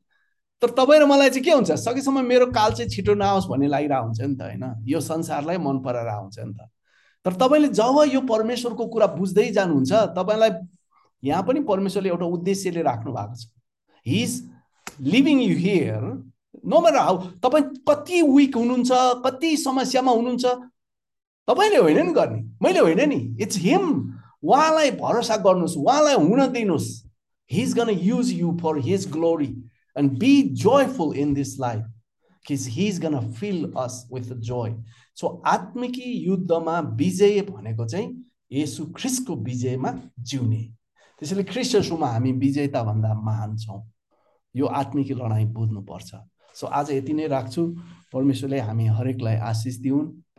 Speaker 1: तर तपाईँ र मलाई चाहिँ के हुन्छ? सकेसम्म मेरो काल चाहिँ छिटो नआओस् भन्ने लागिरहेको हुन्छ नि त होइन? यो संसारलाई मन पराएर आउँछ नि त। तर तपाईँले जब यो परमेश्वरको कुरा बुझ्दै जानुहुन्छ तपाईँलाई यहाँ पनि परमेश्वरले एउटा उद्देश्यले राख्नु भएको छ। He's living you here no matter how तपाईँ कति विक हुनुहुन्छ कति समस्यामा हुनुहुन्छ? तपाईँले होइन नि गर्ने। मैले होइन नि। इट्स हिम उहाँलाई भरोसा गर्नुहोस् उहाँलाई हुन दिनुहोस्। He's gonna use you for his glory and be joyful in this life cause he's gonna fill us with joy so आत्मिकी युद्धमा विजय भनेको चाहिँ यसु ख्रिसको विजयमा जिउने। त्यसैले ख्रिस्टसुमा हामी विजेताभन्दा महान छौँ। यो आत्मिकी लडाइँ बुझ्नुपर्छ। सो आज यति नै राख्छु। परमेश्वरले हामी हरेकलाई आशिष दिउन्।